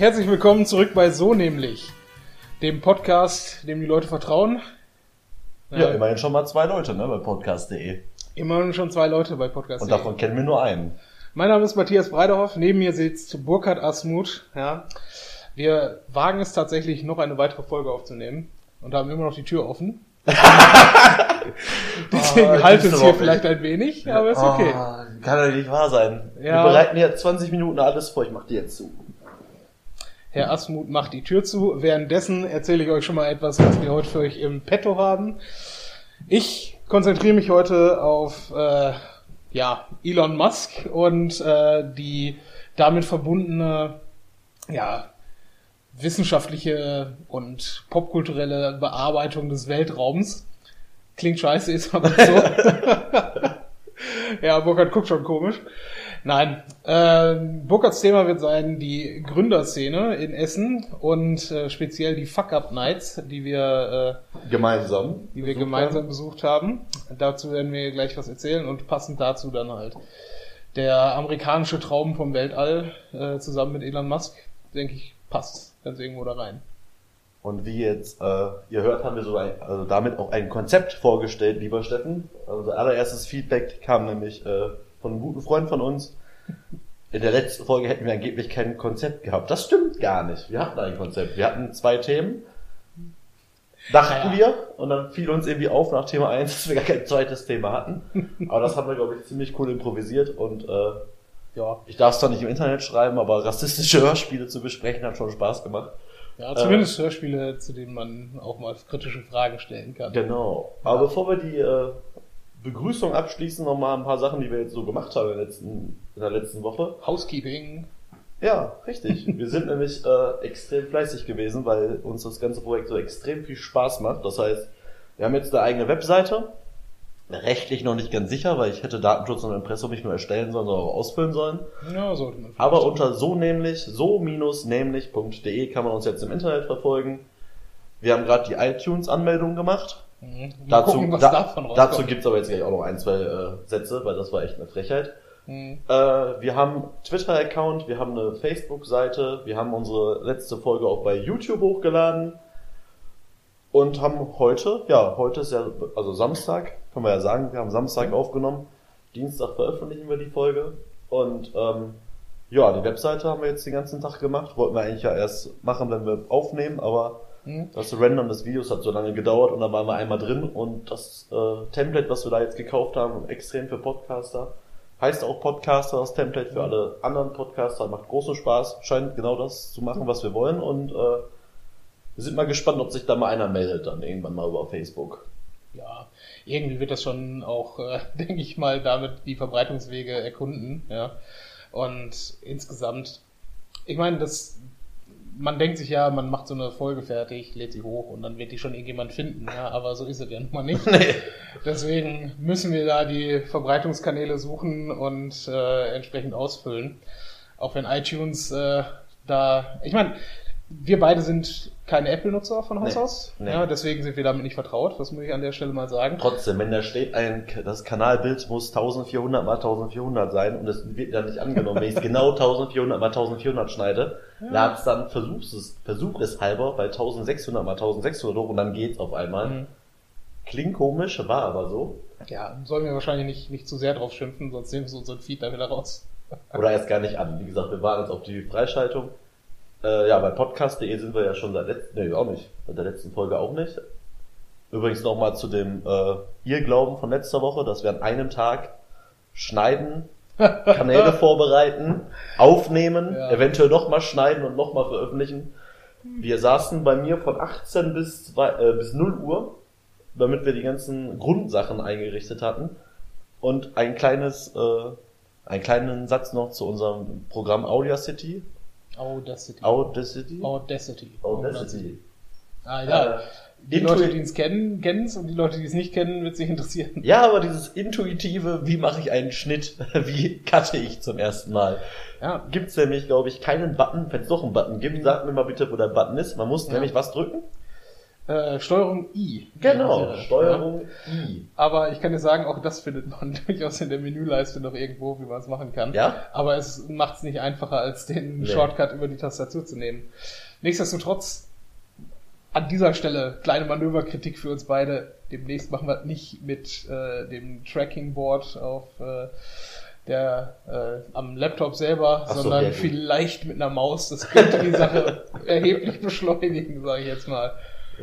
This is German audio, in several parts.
herzlich willkommen zurück bei So nämlich, dem Podcast, dem die Leute vertrauen. Ja, immerhin schon mal zwei Leute, ne, bei podcast.de. Immerhin schon zwei Leute bei Podcast. Und davon kennen wir nur einen. Mein Name ist Matthias Breiderhoff, neben mir sitzt Burkhard Asmuth. Ja. Wir wagen es tatsächlich, noch eine weitere Folge aufzunehmen und haben immer noch die Tür offen. Deswegen Oh, halt es hier vielleicht ein wenig, aber ist okay. Ah, kann doch nicht wahr sein. Ja. Wir bereiten jetzt 20 Minuten alles vor, ich mach die jetzt zu. Herr Asmuth macht die Tür zu. Währenddessen erzähle ich euch schon mal etwas, was wir heute für euch im Petto haben. Ich konzentriere mich heute auf äh, ja, Elon Musk und äh, die damit verbundene ja, wissenschaftliche und popkulturelle Bearbeitung des Weltraums. Klingt scheiße, ist aber so. ja, Burkhard guckt schon komisch. Nein, äh, Burkhards Thema wird sein die Gründerszene in Essen und äh, speziell die Fuck-Up-Nights, die wir, Gemeinsam. äh, die wir gemeinsam haben. besucht haben. Dazu werden wir gleich was erzählen und passend dazu dann halt der amerikanische Traum vom Weltall äh, zusammen mit Elon Musk, denke ich, passt ganz irgendwo da rein. Und wie jetzt, äh, ihr hört, haben wir so ein, also damit auch ein Konzept vorgestellt, lieber Steffen. Unser allererstes Feedback kam nämlich äh, von einem guten Freund von uns. In der letzten Folge hätten wir angeblich kein Konzept gehabt. Das stimmt gar nicht. Wir hatten ein Konzept. Wir hatten zwei Themen. Dachten Ja, wir. Und dann fiel uns irgendwie auf nach Thema 1, dass wir gar kein zweites Thema hatten. Aber das haben wir, glaube ich, ziemlich cool improvisiert. Und äh, Ja, ich darf es zwar nicht im Internet schreiben, aber rassistische Hörspiele zu besprechen hat schon Spaß gemacht. ja zumindest Hörspiele, zu denen man auch mal kritische Fragen stellen kann. Genau. Aber bevor wir die äh, Begrüßung abschließen, noch mal ein paar Sachen, die wir jetzt so gemacht haben in der letzten, in der letzten Woche. Housekeeping. Ja, richtig. wir sind nämlich äh, extrem fleißig gewesen, weil uns das ganze Projekt so extrem viel Spaß macht. Das heißt, wir haben jetzt eine eigene Webseite. Rechtlich noch nicht ganz sicher, weil ich hätte Datenschutz und Impressum nicht nur erstellen, sondern auch ausfüllen sollen. Ja, sollte man. Aber unter so nämlich, so-nämlich.de kann man uns jetzt im Internet verfolgen. Wir haben gerade die iTunes-Anmeldung gemacht. Mhm. Dazu, gucken, da, dazu gibt's aber jetzt gleich auch noch ein, zwei äh, Sätze, weil das war echt eine Frechheit. Mhm. Äh, wir haben Twitter-Account, wir haben eine Facebook-Seite, wir haben unsere letzte Folge auch bei YouTube hochgeladen und haben heute, ja, heute ist ja, also Samstag, können wir ja sagen, wir haben Samstag aufgenommen, Dienstag veröffentlichen wir die Folge und ähm, ja, die Webseite haben wir jetzt den ganzen Tag gemacht, wollten wir eigentlich ja erst machen, wenn wir aufnehmen, aber Mhm. das Rendern des Videos hat so lange gedauert und dann waren wir einmal drin und das äh, Template, was wir da jetzt gekauft haben, extrem für Podcaster, heißt auch Podcaster, das Template für alle anderen Podcaster, macht großen Spaß, scheint genau das zu machen, was wir wollen und äh, wir sind mal gespannt, ob sich da mal einer meldet dann irgendwann mal über Facebook. Ja, irgendwie wird das schon auch, äh, denke ich mal, damit die Verbreitungswege erkunden, ja. Und insgesamt, ich meine, das, man denkt sich ja, man macht so eine Folge fertig, lädt sie hoch und dann wird die schon irgendjemand finden, ja, aber so ist es ja nun mal nicht. Deswegen müssen wir da die Verbreitungskanäle suchen und äh, entsprechend ausfüllen. Auch wenn iTunes äh, da, ich meine, wir beide sind keine Apple-Nutzer von Haus Nee, aus, nee. ja, deswegen sind wir damit nicht vertraut, das muss ich an der Stelle mal sagen. Trotzdem, wenn da steht, ein, das Kanalbild muss 1400 mal 1400 sein und es wird dann nicht angenommen, wenn ich es genau 1400 mal 1400 schneide, Ja. lad's dann, versuch's es, versuch es halber bei 1600 mal 1600 hoch und dann geht's auf einmal. Mhm. Klingt komisch, war aber so. Ja, sollen wir wahrscheinlich nicht, nicht zu sehr drauf schimpfen, sonst nehmen wir unseren Feed da wieder raus. Oder erst gar nicht an. Wie gesagt, wir warten jetzt auf die Freischaltung. Äh, ja, bei podcast.de sind wir ja schon seit letzten, nee, auch nicht, seit der letzten Folge auch nicht. Übrigens nochmal zu dem äh, Irrglauben von letzter Woche, dass wir an einem Tag schneiden, Kanäle vorbereiten, aufnehmen, Ja. eventuell nochmal schneiden und nochmal veröffentlichen. Wir saßen bei mir von 18 bis, zwei, äh, bis 0 Uhr, damit wir die ganzen Grundsachen eingerichtet hatten. Und ein kleines, äh, einen kleinen Satz noch zu unserem Programm Audacity. Audacity. Audacity? Audacity. Audacity. Ah ja. Äh, Die Leute, die es kennen, kennen es und die Leute, die es nicht kennen, wird sich interessieren. Ja, aber dieses intuitive, wie mache ich einen Schnitt, wie cutte ich zum ersten Mal. Ja, Gibt's nämlich, glaube ich, keinen Button. Wenn es doch einen Button gibt, sagt mir mal bitte, wo der Button ist. Man muss Ja. nämlich was drücken. Äh, Steuerung I. Genau, Ja. Steuerung I. Aber ich kann dir sagen, auch das findet man durchaus in der Menüleiste noch irgendwo, wie man es machen kann. Ja? Aber es macht es nicht einfacher, als den Nee. Shortcut über die Tastatur zu nehmen. Nichtsdestotrotz, an dieser Stelle kleine Manöverkritik für uns beide. Demnächst machen wir es nicht mit äh, dem Tracking Board auf äh, der äh, am Laptop selber, Ach so, sondern ja, gut. vielleicht mit einer Maus. Das könnte die Sache erheblich beschleunigen, sage ich jetzt mal.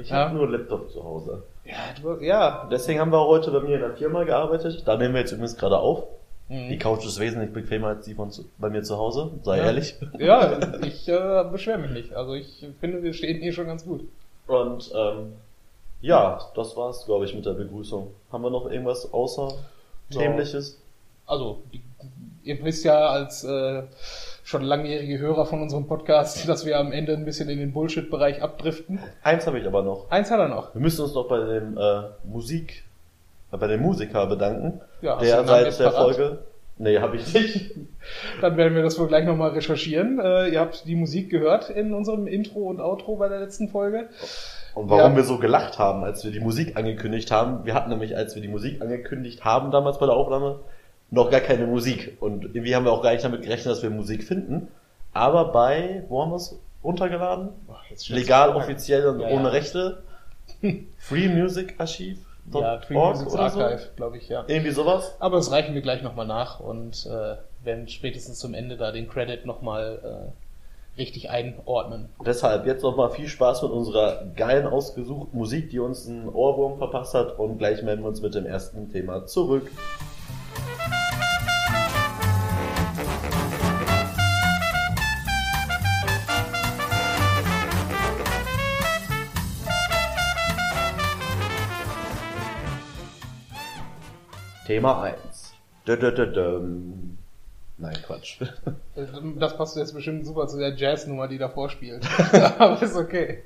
Ich Ja. habe nur einen Laptop zu Hause. Ja, du, ja. Deswegen haben wir heute bei mir in der Firma gearbeitet. Da nehmen wir jetzt übrigens gerade auf. Mhm. Die Couch ist wesentlich bequemer als die von zu, bei mir zu Hause, sei Ja. ehrlich. Ja, ich äh, beschwere mich nicht. Also ich finde, wir stehen hier schon ganz gut. Und ähm, ja, das war's, glaube ich, mit der Begrüßung. Haben wir noch irgendwas außer Ja. Themliches? Also, ihr wisst ja als äh, schon langjährige Hörer von unserem Podcast, dass wir am Ende ein bisschen in den Bullshit-Bereich abdriften. Eins habe ich aber noch. Eins hat er noch. Wir müssen uns noch bei dem äh, Musik, äh, bei dem Musiker bedanken, Ja, der seit der parat? Folge. Nee, habe ich nicht. Dann werden wir das wohl gleich nochmal recherchieren. Äh, ihr habt die Musik gehört in unserem Intro und Outro bei der letzten Folge. Und warum Ja. wir so gelacht haben, als wir die Musik angekündigt haben. Wir hatten nämlich, als wir die Musik angekündigt haben, damals bei der Aufnahme, noch gar keine Musik. Und irgendwie haben wir auch gar nicht damit gerechnet, dass wir Musik finden. Aber bei, wo haben wir es runtergeladen? Stellst Legal, offiziell und Ja, ohne ja. Rechte. Free Music Archiv. Ja, Free Music oder so. Archive, glaube ich, ja. Irgendwie sowas. Aber das reichen wir gleich nochmal nach und äh, werden spätestens zum Ende da den Credit nochmal äh, richtig einordnen. Deshalb jetzt nochmal viel Spaß mit unserer geilen ausgesuchten Musik, die uns einen Ohrwurm verpasst hat. Und gleich melden wir uns mit dem ersten Thema zurück. Thema 1. Dö-dö-dö-döm. Nein, Quatsch. Äh, Das passt jetzt bestimmt super zu der Jazznummer, die davor spielt. Aber ist okay.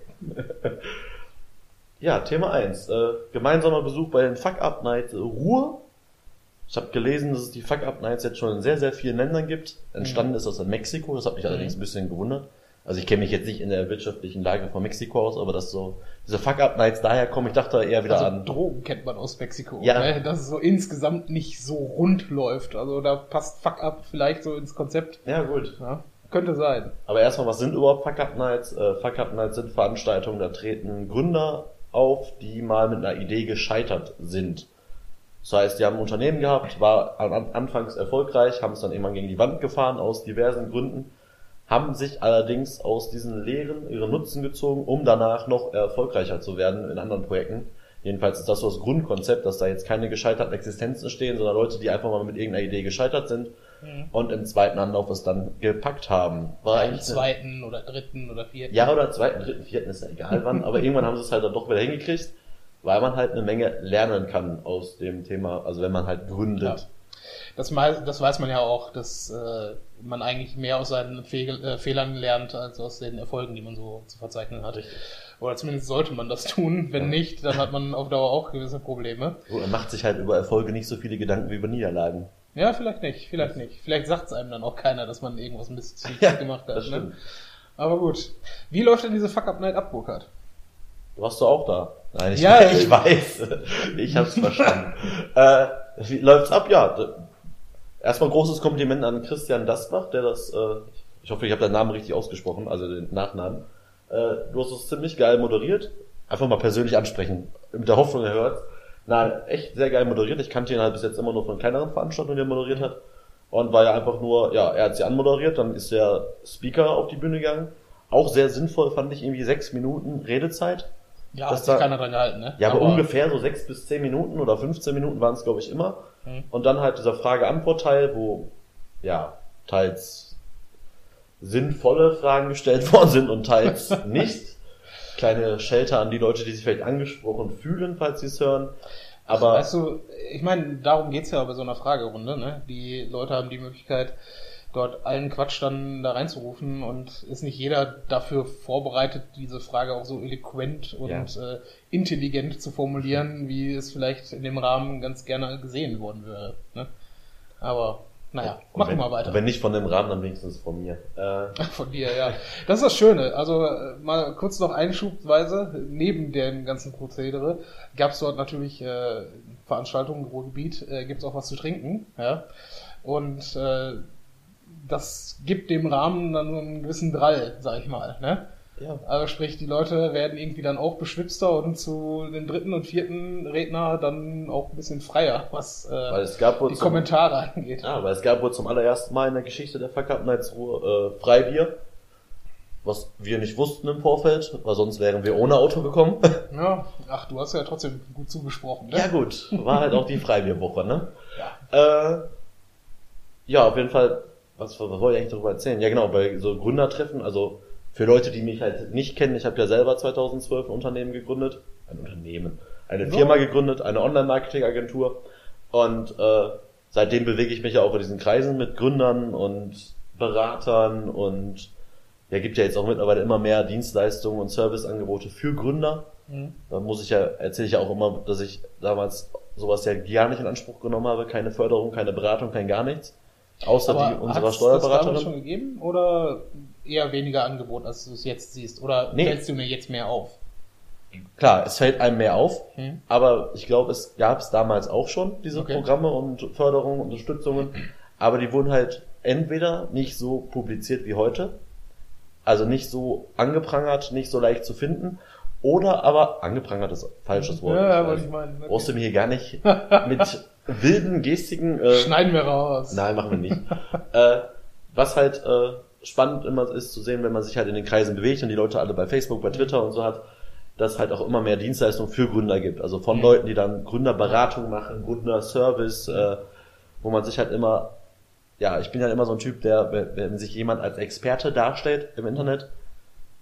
Ja, Thema 1. Äh, gemeinsamer Besuch bei den Fuck Up Nights Ruhr. Ich habe gelesen, dass es die Fuck Up Nights jetzt schon in sehr, sehr vielen Ländern gibt. Entstanden ist das in Mexiko, das hat mich allerdings ein bisschen gewundert. Also ich kenne mich jetzt nicht in der wirtschaftlichen Lage von Mexiko aus, aber dass so diese Fuck Up Nights daher kommen, ich dachte eher wieder Also an. Drogen kennt man aus Mexiko. Ja. Ne? Dass es so insgesamt nicht so rund läuft. Also da passt Fuck Up vielleicht so ins Konzept. Ja, gut. Ja, könnte sein. Aber erstmal, was sind überhaupt Fuck Up Nights? Äh, Fuck Up Nights sind Veranstaltungen, da treten Gründer auf, die mal mit einer Idee gescheitert sind. Das heißt, die haben ein Unternehmen gehabt, war an, anfangs erfolgreich, haben es dann irgendwann gegen die Wand gefahren aus diversen Gründen, haben sich allerdings aus diesen Lehren ihre Nutzen gezogen, um danach noch erfolgreicher zu werden in anderen Projekten. Jedenfalls ist das so das Grundkonzept, dass da jetzt keine gescheiterten Existenzen stehen, sondern Leute, die einfach mal mit irgendeiner Idee gescheitert sind und im zweiten Anlauf es dann gepackt haben. War Im eigentlich eine- zweiten oder dritten oder vierten. ja, oder zweiten, dritten, vierten, ist ja egal wann, aber irgendwann haben sie es halt dann doch wieder hingekriegt, weil man halt eine Menge lernen kann aus dem Thema, also wenn man halt gründet. Das, mei- das weiß man ja auch, dass äh, man eigentlich mehr aus seinen Fehl, äh, Fehlern lernt, als aus den Erfolgen, die man so zu verzeichnen hat. Richtig. Oder zumindest sollte man das tun. Wenn nicht, dann hat man auf Dauer auch gewisse Probleme. So, man macht sich halt über Erfolge nicht so viele Gedanken wie über Niederlagen. Ja, vielleicht nicht, vielleicht nicht. Vielleicht sagt es einem dann auch keiner, dass man irgendwas Mist Ja, gemacht hat. Ne? Aber gut. Wie läuft denn diese Fuck-Up-Night ab, Burkhard? Du warst doch auch da. Nein, ich, Ja, ich ich- weiß. Ich hab's verstanden. äh, wie läuft's ab? Ja, erstmal großes Kompliment an Christian Dasbach, der das, äh, ich hoffe, ich habe deinen Namen richtig ausgesprochen, also den Nachnamen. Äh, du hast es ziemlich geil moderiert. Einfach mal persönlich ansprechen. Mit der Hoffnung, er hört. Nein, echt sehr geil moderiert. Ich kannte ihn halt bis jetzt immer nur von kleineren Veranstaltungen, die er moderiert hat. Und war ja einfach nur, ja, er hat sie anmoderiert, dann ist der Speaker auf die Bühne gegangen. Auch sehr sinnvoll fand ich irgendwie sechs Minuten Redezeit. Ja, Das hat sich da- keiner dran gehalten, ne? Ja, aber, ungefähr so sechs bis zehn Minuten oder 15 Minuten waren es, glaube ich, immer. Mhm. Und dann halt dieser Frage-Antwort-Teil, wo ja teils sinnvolle Fragen gestellt worden sind und teils nicht. Kleine Shelter an die Leute, die sich vielleicht angesprochen fühlen, falls sie es hören. Aber Weißt du, ich meine, darum geht's ja bei so einer Fragerunde, ne? Die Leute haben die Möglichkeit, dort allen Quatsch dann da reinzurufen und ist nicht jeder dafür vorbereitet, diese Frage auch so eloquent und Ja. äh, intelligent zu formulieren, wie es vielleicht in dem Rahmen ganz gerne gesehen worden wäre. Ne? Aber Naja, Und machen wir weiter. Wenn nicht von dem Rahmen, dann wenigstens von mir. Äh, Von dir, ja. Das ist das Schöne. Also äh, mal kurz noch einschubweise. Neben dem ganzen Prozedere gab es dort natürlich äh, Veranstaltungen im Ruhrgebiet, äh, gibt es auch was zu trinken. Ja? Und äh, das gibt dem Rahmen dann nur einen gewissen Drall, sag ich mal. Ne? ja. Also sprich, die Leute werden irgendwie dann auch beschwipster und zu dem dritten und vierten Redner dann auch ein bisschen freier, was äh, Weil es gab wohl die zum, Kommentare angeht. ja, weil es gab wohl zum allerersten Mal in der Geschichte der Fuck Ruhe äh, Freibier. Was wir nicht wussten im Vorfeld, weil sonst wären wir ohne Auto gekommen. Ja, ach, du hast ja trotzdem gut zugesprochen. Ne? ja gut, war halt auch die Freibierwoche, ne? Ja. Äh, ja, auf jeden Fall, was, was wollte ich eigentlich darüber erzählen? Ja genau, bei so Gründertreffen, also für Leute, die mich halt nicht kennen, ich habe ja selber 2012 ein Unternehmen gegründet, ein Unternehmen, eine Ja. Firma gegründet, eine Online-Marketing-Agentur und äh, seitdem bewege ich mich ja auch in diesen Kreisen mit Gründern und Beratern und ja, gibt ja jetzt auch mittlerweile immer mehr Dienstleistungen und Serviceangebote für Gründer. Mhm. Da muss ich ja, erzähle ich ja auch immer, dass ich damals sowas ja gar nicht in Anspruch genommen habe, keine Förderung, keine Beratung, kein gar nichts. Außer die unserer hat's Das Steuerberaterin. schon gegeben oder eher weniger Angebot, als du es jetzt siehst? Oder Nee. fällst du mir jetzt mehr auf? Klar, es fällt einem mehr auf, Hm? aber ich glaube, es gab es damals auch schon, diese Okay. Programme und Förderungen, Unterstützungen, aber die wurden halt entweder nicht so publiziert wie heute, also nicht so angeprangert, nicht so leicht zu finden, oder aber angeprangert ist falsches Wort. Ja, Ich meinen. Okay. Brauchst du mir hier gar nicht mit wilden Gestiken äh, Schneiden wir raus. Nein, machen wir nicht. äh, was halt äh, spannend immer ist zu sehen, wenn man sich halt in den Kreisen bewegt und die Leute alle bei Facebook, bei Twitter und so hat, dass halt auch immer mehr Dienstleistungen für Gründer gibt. Also von Mhm. Leuten, die dann Gründerberatung machen, Gründerservice, äh, wo man sich halt immer, ja, ich bin ja immer so ein Typ, der, wenn wenn sich jemand als Experte darstellt im Internet,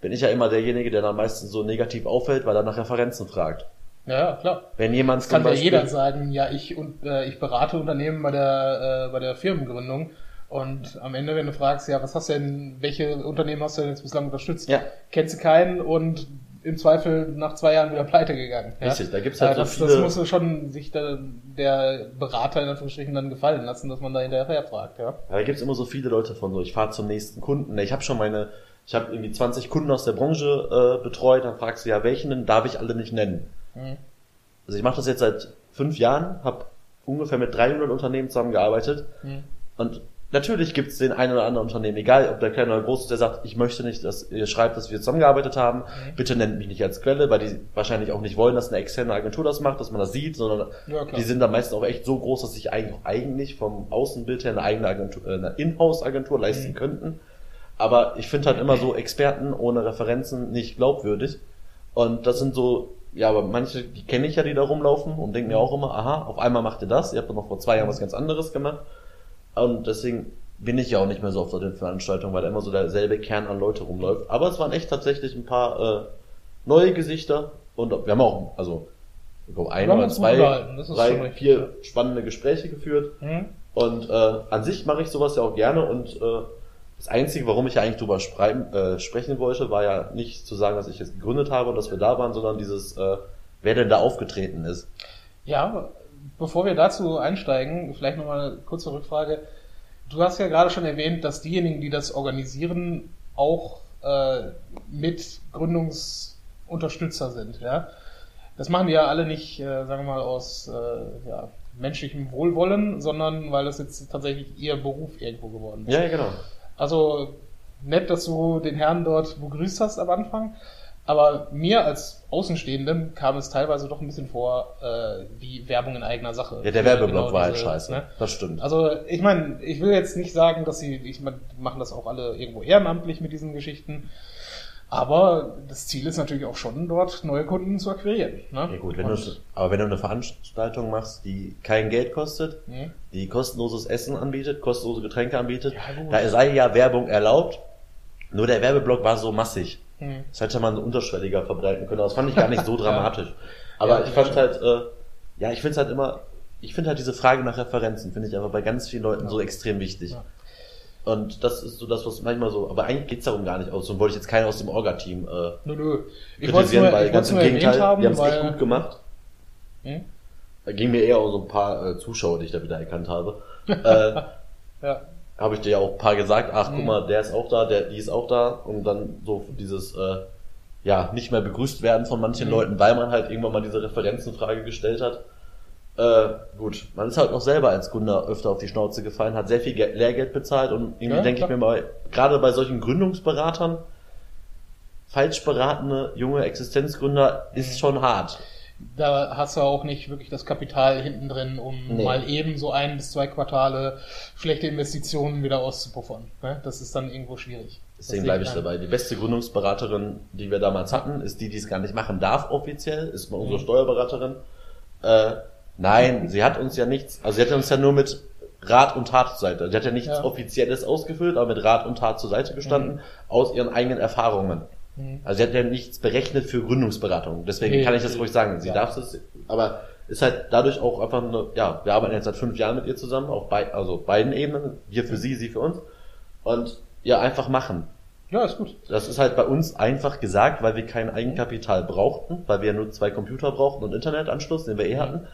bin ich ja immer derjenige, der dann meistens so negativ auffällt, weil er nach Referenzen fragt. Ja, ja, klar. Wenn jemand Das kann zum ja Beispiel- jeder sagen, ja, ich und äh, ich berate Unternehmen bei der äh, bei der Firmengründung und am Ende, wenn du fragst, ja, was hast du denn, welche Unternehmen hast du denn jetzt bislang unterstützt? Ja. Kennst du keinen und im Zweifel nach zwei Jahren wieder pleite gegangen. Ja? Richtig, da gibt's halt Äh, so das, viele- das muss schon sich da, der Berater in Anführungsstrichen dann gefallen lassen, dass man da hinterher fragt, ja. Ja, da gibt's immer so viele Leute von so, ich fahre zum nächsten Kunden. Ich habe schon meine, ich habe irgendwie 20 Kunden aus der Branche äh, betreut, dann fragst du ja, welchen denn darf ich alle nicht nennen? Mhm. Also ich mache das jetzt seit fünf Jahren, habe ungefähr mit 300 Unternehmen zusammengearbeitet Mhm. und natürlich gibt's den einen oder anderen Unternehmen, egal ob der kleine oder groß ist, der sagt, ich möchte nicht, dass ihr schreibt, dass wir zusammengearbeitet haben, bitte nennt mich nicht als Quelle, weil die wahrscheinlich auch nicht wollen, dass eine externe Agentur das macht, dass man das sieht, sondern Ja, die sind dann meistens auch echt so groß, dass sich eigentlich, eigentlich vom Außenbild her eine eigene Agentur, äh, eine Inhouse-Agentur leisten Mhm. könnten. Aber ich finde halt immer so Experten ohne Referenzen nicht glaubwürdig. Und das sind so, ja, aber manche, die kenne ich ja, die da rumlaufen und denken mir auch immer, aha, auf einmal macht ihr das, ihr habt doch noch vor zwei Jahren was ganz anderes gemacht. Und deswegen bin ich ja auch nicht mehr so auf so den Veranstaltungen, weil da immer so derselbe Kern an Leute rumläuft. Aber es waren echt tatsächlich ein paar äh, neue Gesichter und wir haben auch, also ich glaube, ein oder zwei, drei, vier spannende Gespräche geführt. Mhm. Und äh, an sich mache ich sowas ja auch gerne und äh, das Einzige, warum ich ja eigentlich drüber äh, sprechen wollte, war ja nicht zu sagen, dass ich es gegründet habe und dass wir da waren, sondern dieses, äh, wer denn da aufgetreten ist. Ja, bevor wir dazu einsteigen, vielleicht nochmal eine kurze Rückfrage. Du hast ja gerade schon erwähnt, dass diejenigen, die das organisieren, auch äh, mit Gründungsunterstützer sind. Ja? Das machen die ja alle nicht, äh, sagen wir mal, aus äh, ja, menschlichem Wohlwollen, sondern weil das jetzt tatsächlich ihr Beruf irgendwo geworden ist. Ja, genau. Also nett, dass du den Herrn dort begrüßt hast am Anfang. Aber mir als Außenstehenden kam es teilweise doch ein bisschen vor äh, wie Werbung in eigener Sache. Ja, der Werbeblock genau war halt scheiße. ne? Das stimmt. Also ich meine, ich will jetzt nicht sagen, dass sie, ich meine, machen das auch alle irgendwo ehrenamtlich mit diesen Geschichten. Aber das Ziel ist natürlich auch schon, dort neue Kunden zu akquirieren. Ne? ja gut, wenn Und, du, aber wenn du eine Veranstaltung machst, die kein Geld kostet, ne? die kostenloses Essen anbietet, kostenlose Getränke anbietet, Ja, da sei ja Werbung erlaubt. Nur der Werbeblock war so massig. Hm. Das hätte man so unterschwelliger verbreiten können. aber Das fand ich gar nicht so dramatisch. Aber Ja, ich fand ja. halt, äh, ja, ich finde es halt immer, ich finde halt diese Frage nach Referenzen, finde ich einfach bei ganz vielen Leuten so extrem wichtig. Und das ist so das, was manchmal so, aber eigentlich geht's darum gar nicht aus. Und wollte ich jetzt keinen aus dem Orga-Team äh, Nö, nö. Ich es kritisieren, nur, weil ich ganz im Gegenteil, haben, die haben es echt gut gemacht. Hm? Da ging mir eher um so ein paar äh, Zuschauer, die ich da wieder erkannt habe. äh, Ja. Habe ich dir ja auch ein paar gesagt, ach guck mal, der ist auch da, der, die ist auch da und dann so dieses, äh, ja, nicht mehr begrüßt werden von manchen Mhm. Leuten, weil man halt irgendwann mal diese Referenzenfrage gestellt hat. Äh, gut, man ist halt noch selber als Gründer öfter auf die Schnauze gefallen, hat sehr viel Geld, Lehrgeld bezahlt und irgendwie Ja, denke ich mir mal, gerade bei solchen Gründungsberatern, falsch beratene junge Existenzgründer ist Mhm. schon hart. Da hast du auch nicht wirklich das Kapital hinten drin, um Nee. mal eben so ein bis zwei Quartale schlechte Investitionen wieder auszupuffern. Ne? Das ist dann irgendwo schwierig. Deswegen bleibe ich dabei. Die beste Gründungsberaterin, die wir damals hatten, ist die, die es gar nicht machen darf offiziell, ist mal unsere Mhm. Steuerberaterin. Äh, nein, sie hat uns ja nichts, also sie hat uns ja nur mit Rat und Tat zur Seite. Sie hat ja nichts Ja. Offizielles ausgefüllt, aber mit Rat und Tat zur Seite gestanden, Mhm. aus ihren eigenen Erfahrungen. Mhm. Also sie hat ja nichts berechnet für Gründungsberatung. Deswegen Nee, kann ich das ruhig sagen. Sie Ja. darf es, aber ist halt dadurch auch einfach eine, ja, wir arbeiten jetzt seit fünf Jahren mit ihr zusammen, auf bei, also beiden Ebenen, wir für sie, sie für uns. Und ja, einfach machen. Ja, ist gut. Das ist halt bei uns einfach gesagt, weil wir kein Eigenkapital brauchten, weil wir nur zwei Computer brauchten und Internetanschluss, den wir eh hatten.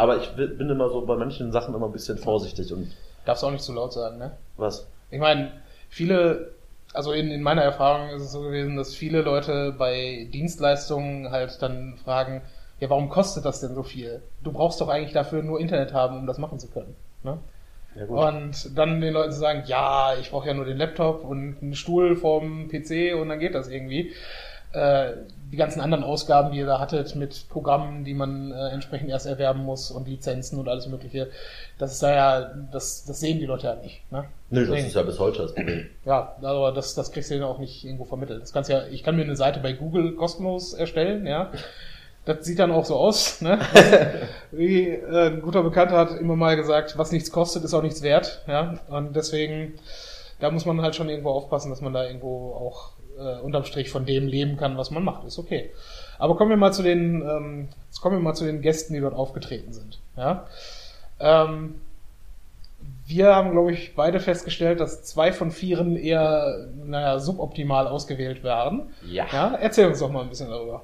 Aber ich bin immer so bei manchen Sachen immer ein bisschen vorsichtig und Darfst auch nicht zu laut sagen, ne? was? Ich meine, viele, also in, in meiner Erfahrung ist es so gewesen, dass viele Leute bei Dienstleistungen halt dann fragen, ja, warum kostet das denn so viel? Du brauchst doch eigentlich dafür nur Internet haben, um das machen zu können. Ne? Ja. Und dann den Leuten zu sagen, ja, ich brauche ja nur den Laptop und einen Stuhl vorm PC und dann geht das irgendwie. Äh, die ganzen anderen Ausgaben, die ihr da hattet mit Programmen, die man äh, entsprechend erst erwerben muss und Lizenzen und alles mögliche, das ist da ja, das, das sehen die Leute ja nicht. Ne? Nö, das Deswegen- ist ja bis heute das Problem. ja, aber das, das kriegst du dann auch nicht irgendwo vermittelt. Das kannst ja, ich kann mir eine Seite bei Google kostenlos erstellen, ja. Das sieht dann auch so aus, ne? Wie äh, ein guter Bekannter hat immer mal gesagt, was nichts kostet, ist auch nichts wert, ja. Und deswegen, da muss man halt schon irgendwo aufpassen, dass man da irgendwo auch äh, unterm Strich von dem leben kann, was man macht. Ist okay. Aber kommen wir mal zu den, ähm, jetzt kommen wir mal zu den Gästen, die dort aufgetreten sind, ja. Ähm, wir haben, glaube ich, beide festgestellt, dass zwei von vieren eher, naja, suboptimal ausgewählt waren. Ja. Ja, erzähl uns doch mal ein bisschen darüber.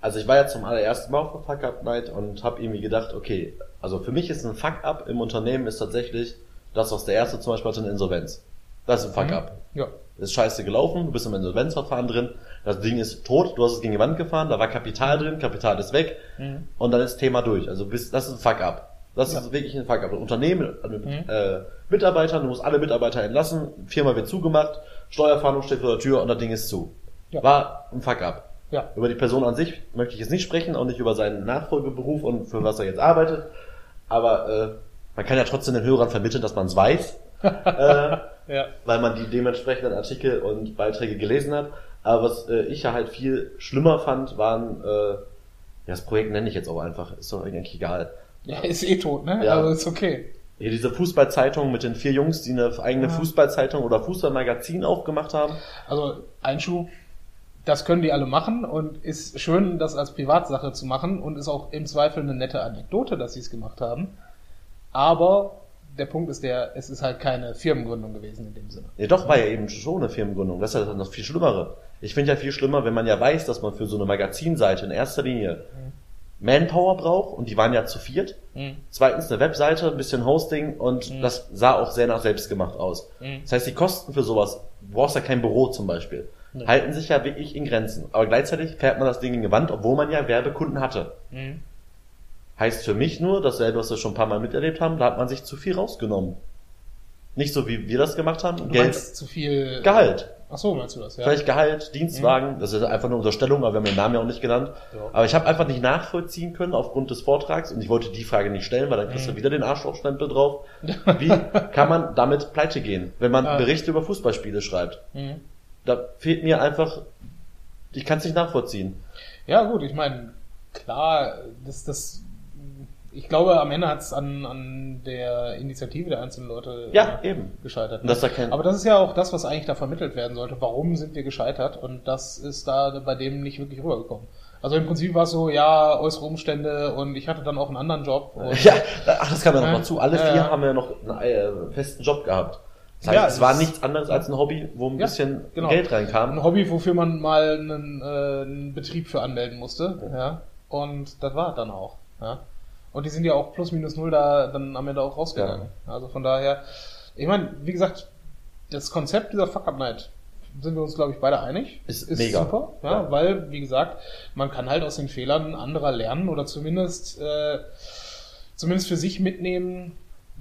Also ich war ja zum allerersten Mal auf der Fuck Up Night und habe irgendwie gedacht, okay, also für mich ist ein Fuck Up im Unternehmen ist tatsächlich das, was der erste zum Beispiel hatte, eine Insolvenz. Das ist ein Fuck Mhm. Up. Ja. Ist scheiße gelaufen, du bist im Insolvenzverfahren drin, das Ding ist tot, du hast es gegen die Wand gefahren, da war Kapital drin, Kapital ist weg Mhm. und dann ist Thema durch. Also bist, das ist ein Fuck-up. Das Ja. ist wirklich ein Fuck-up. Unternehmen mit Mhm. äh, Mitarbeitern, du musst alle Mitarbeiter entlassen, Firma wird zugemacht, Steuerfahndung steht vor der Tür und das Ding ist zu. Ja. War ein Fuck-up. Ja. Über die Person an sich möchte ich jetzt nicht sprechen, auch nicht über seinen Nachfolgeberuf und für was er jetzt arbeitet. Aber äh, man kann ja trotzdem den Hörern vermitteln, dass man es weiß. äh, Ja. weil man die dementsprechenden Artikel und Beiträge gelesen hat. Aber was äh, ich ja halt viel schlimmer fand, waren, äh, ja, das Projekt nenne ich jetzt auch einfach, ist doch eigentlich egal. Ja, ist eh tot, ne? Ja. Also ist okay. Hier diese Fußballzeitung mit den vier Jungs, die eine eigene Ja. Fußballzeitung oder Fußballmagazin aufgemacht haben. Also Einschub, das können die alle machen und ist schön, das als Privatsache zu machen und ist auch im Zweifel eine nette Anekdote, dass sie es gemacht haben. Aber der Punkt ist der, es ist halt keine Firmengründung gewesen in dem Sinne. Ja, doch, war ja eben schon eine Firmengründung. Das ist ja das viel Schlimmere. Ich finde ja viel schlimmer, wenn man ja weiß, dass man für so eine Magazinseite in erster Linie Manpower braucht und die waren ja zu viert. Mhm. Zweitens eine Webseite, ein bisschen Hosting und Mhm. das sah auch sehr nach selbstgemacht aus. Mhm. Das heißt, die Kosten für sowas, du brauchst ja kein Büro zum Beispiel, halten sich ja wirklich in Grenzen. Aber gleichzeitig fährt man das Ding in die Wand, obwohl man ja Werbekunden hatte. Mhm. Heißt für mich nur, dasselbe, was wir schon ein paar Mal miterlebt haben, da hat man sich zu viel rausgenommen. Nicht so, wie wir das gemacht haben. Du Geld, zu viel. Gehalt. Ach so, meinst du das? Ja. Vielleicht Gehalt, Dienstwagen, das ist einfach eine Unterstellung, aber wir haben den Namen ja auch nicht genannt. Ja. Aber ich habe einfach nicht nachvollziehen können aufgrund des Vortrags und ich wollte die Frage nicht stellen, weil dann kriegst du Mhm. wieder den Arschlochstempel drauf. Wie kann man damit pleite gehen, wenn man Ja. Berichte über Fußballspiele schreibt? Mhm. Da fehlt mir einfach, ich kann es nicht nachvollziehen. Ja, gut, ich meine, klar, das, das, ich glaube, am Ende hat es an, an der Initiative der einzelnen Leute Ja, äh, eben. gescheitert. Das ja kein- Aber das ist ja auch das, was eigentlich da vermittelt werden sollte. Warum sind wir gescheitert? Und das ist da bei dem nicht wirklich rübergekommen. Also im Prinzip war es so, ja, äußere Umstände und ich hatte dann auch einen anderen Job. Ja, ach, das kam ja noch mal zu. Alle Ja, vier haben ja noch einen äh, festen Job gehabt. Das heißt, Ja, es war nichts anderes als ein Hobby, wo ein Ja, bisschen genau. Geld reinkam. ein Hobby, wofür man mal einen, äh, einen Betrieb für anmelden musste. Ja. Und das war dann auch. Ja. Und die sind ja auch plus minus null da dann am Ende auch rausgegangen. Also von daher, ich meine, wie gesagt, das Konzept dieser Fuck Up Night sind wir uns, glaube ich, beide einig. Ist mega. super, ja, Ja. weil, wie gesagt, man kann halt aus den Fehlern anderer lernen oder zumindest, äh, zumindest für sich mitnehmen,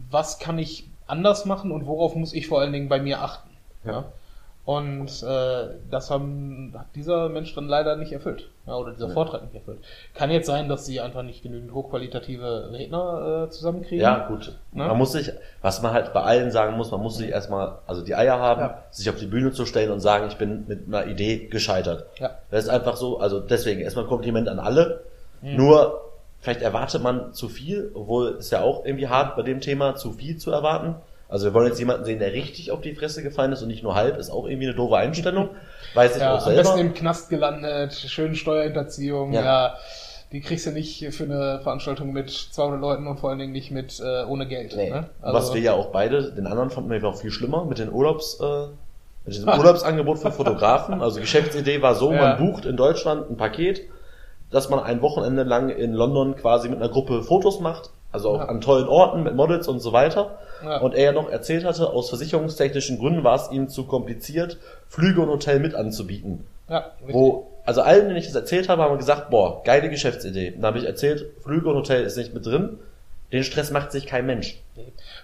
was kann ich anders machen und worauf muss ich vor allen Dingen bei mir achten. Ja. Und äh, das haben, hat dieser Mensch dann leider nicht erfüllt. Ja, oder dieser Ja. Vortrag nicht erfüllt. Kann jetzt sein, dass sie einfach nicht genügend hochqualitative Redner äh, zusammenkriegen. Ja, gut. Ne? Man muss sich, was man halt bei allen sagen muss, man muss sich erstmal, also die Eier haben, Ja. sich auf die Bühne zu stellen und sagen, ich bin mit einer Idee gescheitert. Ja. Das ist einfach so, also deswegen erstmal ein Kompliment an alle. Mhm. Nur, vielleicht erwartet man zu viel, obwohl es ja auch irgendwie hart bei dem Thema, zu viel zu erwarten. Also wir wollen jetzt jemanden sehen, der richtig auf die Fresse gefallen ist und nicht nur halb, ist auch irgendwie eine doofe Einstellung. Weiß ich Ja, auch am besten selber. im Knast gelandet, schön Steuerhinterziehung, ja. Ja. Die kriegst du nicht für eine Veranstaltung mit 200 Leuten und vor allen Dingen nicht mit äh, ohne Geld. Nee. Ne? Was wir ja auch beide, den anderen fanden wir auch viel schlimmer mit den Urlaubs, äh, mit diesem Urlaubsangebot für Fotografen. Also Geschäftsidee war so, Ja. man bucht in Deutschland ein Paket, dass man ein Wochenende lang in London quasi mit einer Gruppe Fotos macht, also auch Ja. an tollen Orten mit Models und so weiter. Ja. Und er ja noch erzählt hatte, aus versicherungstechnischen Gründen war es ihm zu kompliziert, Flüge und Hotel mit anzubieten. ja, richtig. Wo, also allen, denen ich das erzählt habe, haben gesagt, boah, geile Geschäftsidee. Dann habe ich erzählt, Flüge und Hotel ist nicht mit drin. Den Stress macht sich kein Mensch.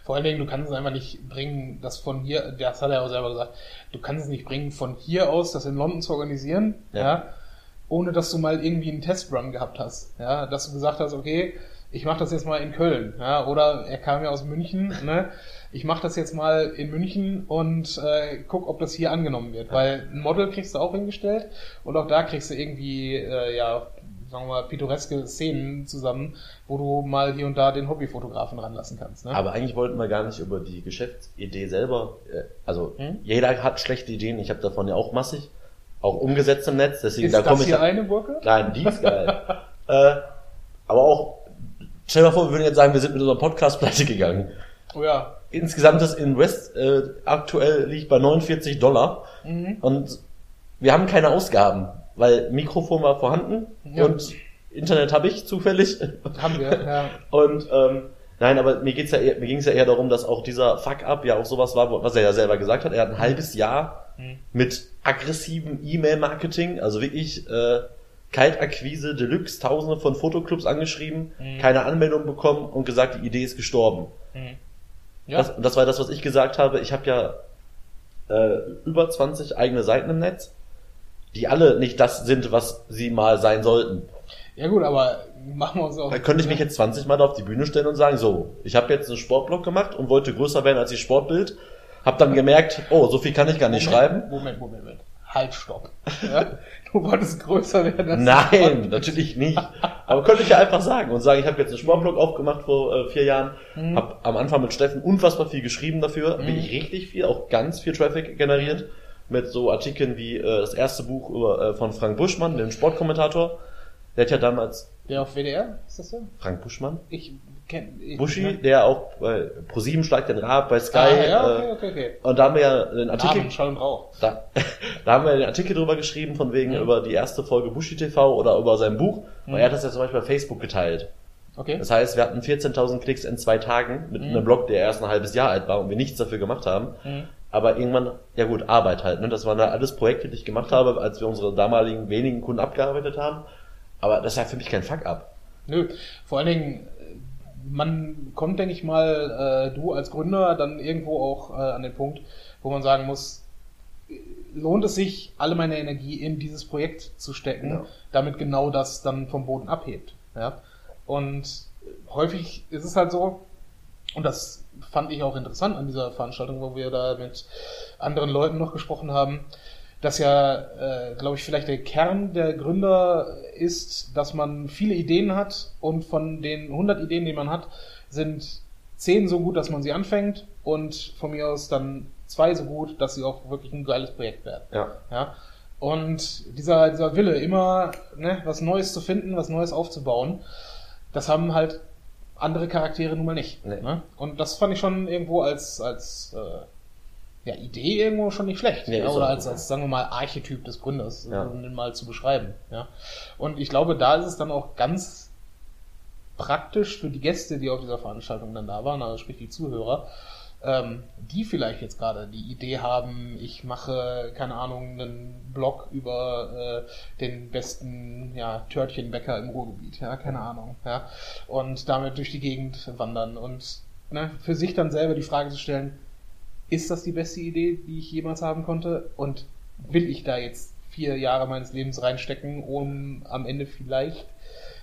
Vor allen Dingen, du kannst es einfach nicht bringen, das von hier, das hat er auch selber gesagt, du kannst es nicht bringen, von hier aus das in London zu organisieren, ja, Ja. ohne dass du mal irgendwie einen Testrun gehabt hast, ja, dass du gesagt hast, okay, ich mache das jetzt mal in Köln, ja, oder er kam ja aus München, ne, ich mache das jetzt mal in München und äh, guck, ob das hier angenommen wird, weil ein Model kriegst du auch hingestellt und auch da kriegst du irgendwie, äh, ja, sagen wir mal, pittoreske Szenen zusammen, wo du mal hier und da den Hobbyfotografen ranlassen kannst, ne? Aber eigentlich wollten wir gar nicht über die Geschäftsidee selber. äh, Also Hm? jeder hat schlechte Ideen. Ich habe davon ja auch massig, auch umgesetzt im Netz. Deswegen Ist da das komme ich. hier eine Burke? Nein, die ist geil. äh, aber auch. Stell dir mal vor, wir würden jetzt sagen, wir sind mit unserem Podcast pleite gegangen. Oh ja. Insgesamt das Invest äh, aktuell liegt bei 49 Dollar Mhm. und wir haben keine Ausgaben, weil Mikrofon war vorhanden Ja. und Internet habe ich zufällig. Haben wir, ja. Und ähm, nein, aber mir geht's ja eher, mir ging's ja eher darum, dass auch dieser Fuck-up ja auch sowas war, was er ja selber gesagt hat. Er hat ein halbes Jahr Mhm. mit aggressivem E-Mail-Marketing, also wirklich äh, Kaltakquise Deluxe, tausende von Fotoclubs angeschrieben, Mhm. keine Anmeldung bekommen und gesagt, die Idee ist gestorben. Mhm. Ja. Das, das war das, was ich gesagt habe. Ich habe ja äh, über 20 eigene Seiten im Netz, die alle nicht das sind, was sie mal sein sollten. ja gut, aber machen wir uns auch. Da könnte ich mich jetzt 20 Mal da auf die Bühne stellen und sagen, so, ich habe jetzt einen Sportblog gemacht und wollte größer werden als die Sportbild. Hab dann gemerkt, oh, so viel kann ich gar nicht schreiben. Moment, Moment, Moment. Halt, stopp. Ja? Du wolltest größer werden. als Nein, natürlich nicht. Aber könnte ich ja einfach sagen und sagen, ich habe jetzt einen Sportblog aufgemacht vor äh, vier Jahren, Mhm. habe am Anfang mit Steffen unfassbar viel geschrieben dafür, Mhm. wirklich richtig viel, auch ganz viel Traffic generiert mit so Artikeln wie äh, das erste Buch über, äh, von Frank Buschmann, dem Sportkommentator. Der hat ja damals Der auf WDR, ist das so? Frank Buschmann, Ich. Buschi, der auch bei ProSieben schlägt den Rab bei Sky. Ah, ja, okay, äh, okay, okay. Und da haben wir ja den Artikel, Namen, Schall und Rauch. da, da haben wir den Artikel drüber geschrieben, von wegen Mhm. über die erste Folge Bushi TV oder über sein Buch. Mhm. Und er hat das ja zum Beispiel bei Facebook geteilt. Okay. Das heißt, wir hatten 14.000 Klicks in zwei Tagen mit Mhm. einem Blog, der erst ein halbes Jahr alt war und wir nichts dafür gemacht haben. Mhm. Aber irgendwann, ja gut, Arbeit halt. Ne? Das waren da alles Projekte, die ich gemacht habe, als wir unsere damaligen wenigen Kunden abgearbeitet haben. Aber das ist ja für mich kein Fuck-up. Nö, vor allen Dingen, man kommt, denke ich mal, äh, du als Gründer dann irgendwo auch äh, an den Punkt, wo man sagen muss, lohnt es sich, alle meine Energie in dieses Projekt zu stecken, Ja. damit genau das dann vom Boden abhebt. Ja? Und häufig ist es halt so, und das fand ich auch interessant an dieser Veranstaltung, wo wir da mit anderen Leuten noch gesprochen haben, dass ja, äh, glaube ich, vielleicht der Kern der Gründer ist, dass man viele Ideen hat und von den 100 Ideen, die man hat, sind 10 so gut, dass man sie anfängt und von mir aus dann zwei so gut, dass sie auch wirklich ein geiles Projekt werden. Ja. Ja? Und dieser, dieser Wille, immer ne, was Neues zu finden, was Neues aufzubauen, das haben halt andere Charaktere nun mal nicht. Nee. Ne? Und das fand ich schon irgendwo als, als äh, ja, Idee irgendwo schon nicht schlecht. Nee, ja? Oder als, als, sagen wir mal, Archetyp des Gründers, Ja. um den mal zu beschreiben. Ja? Und ich glaube, da ist es dann auch ganz praktisch für die Gäste, die auf dieser Veranstaltung dann da waren, also sprich die Zuhörer, ähm, die vielleicht jetzt gerade die Idee haben, ich mache, keine Ahnung, einen Blog über äh, den besten ja, Törtchenbäcker im Ruhrgebiet, ja, keine Ahnung, ja, und damit durch die Gegend wandern und ne, für sich dann selber die Frage zu stellen, ist das die beste Idee, die ich jemals haben konnte und will ich da jetzt vier Jahre meines Lebens reinstecken, um am Ende vielleicht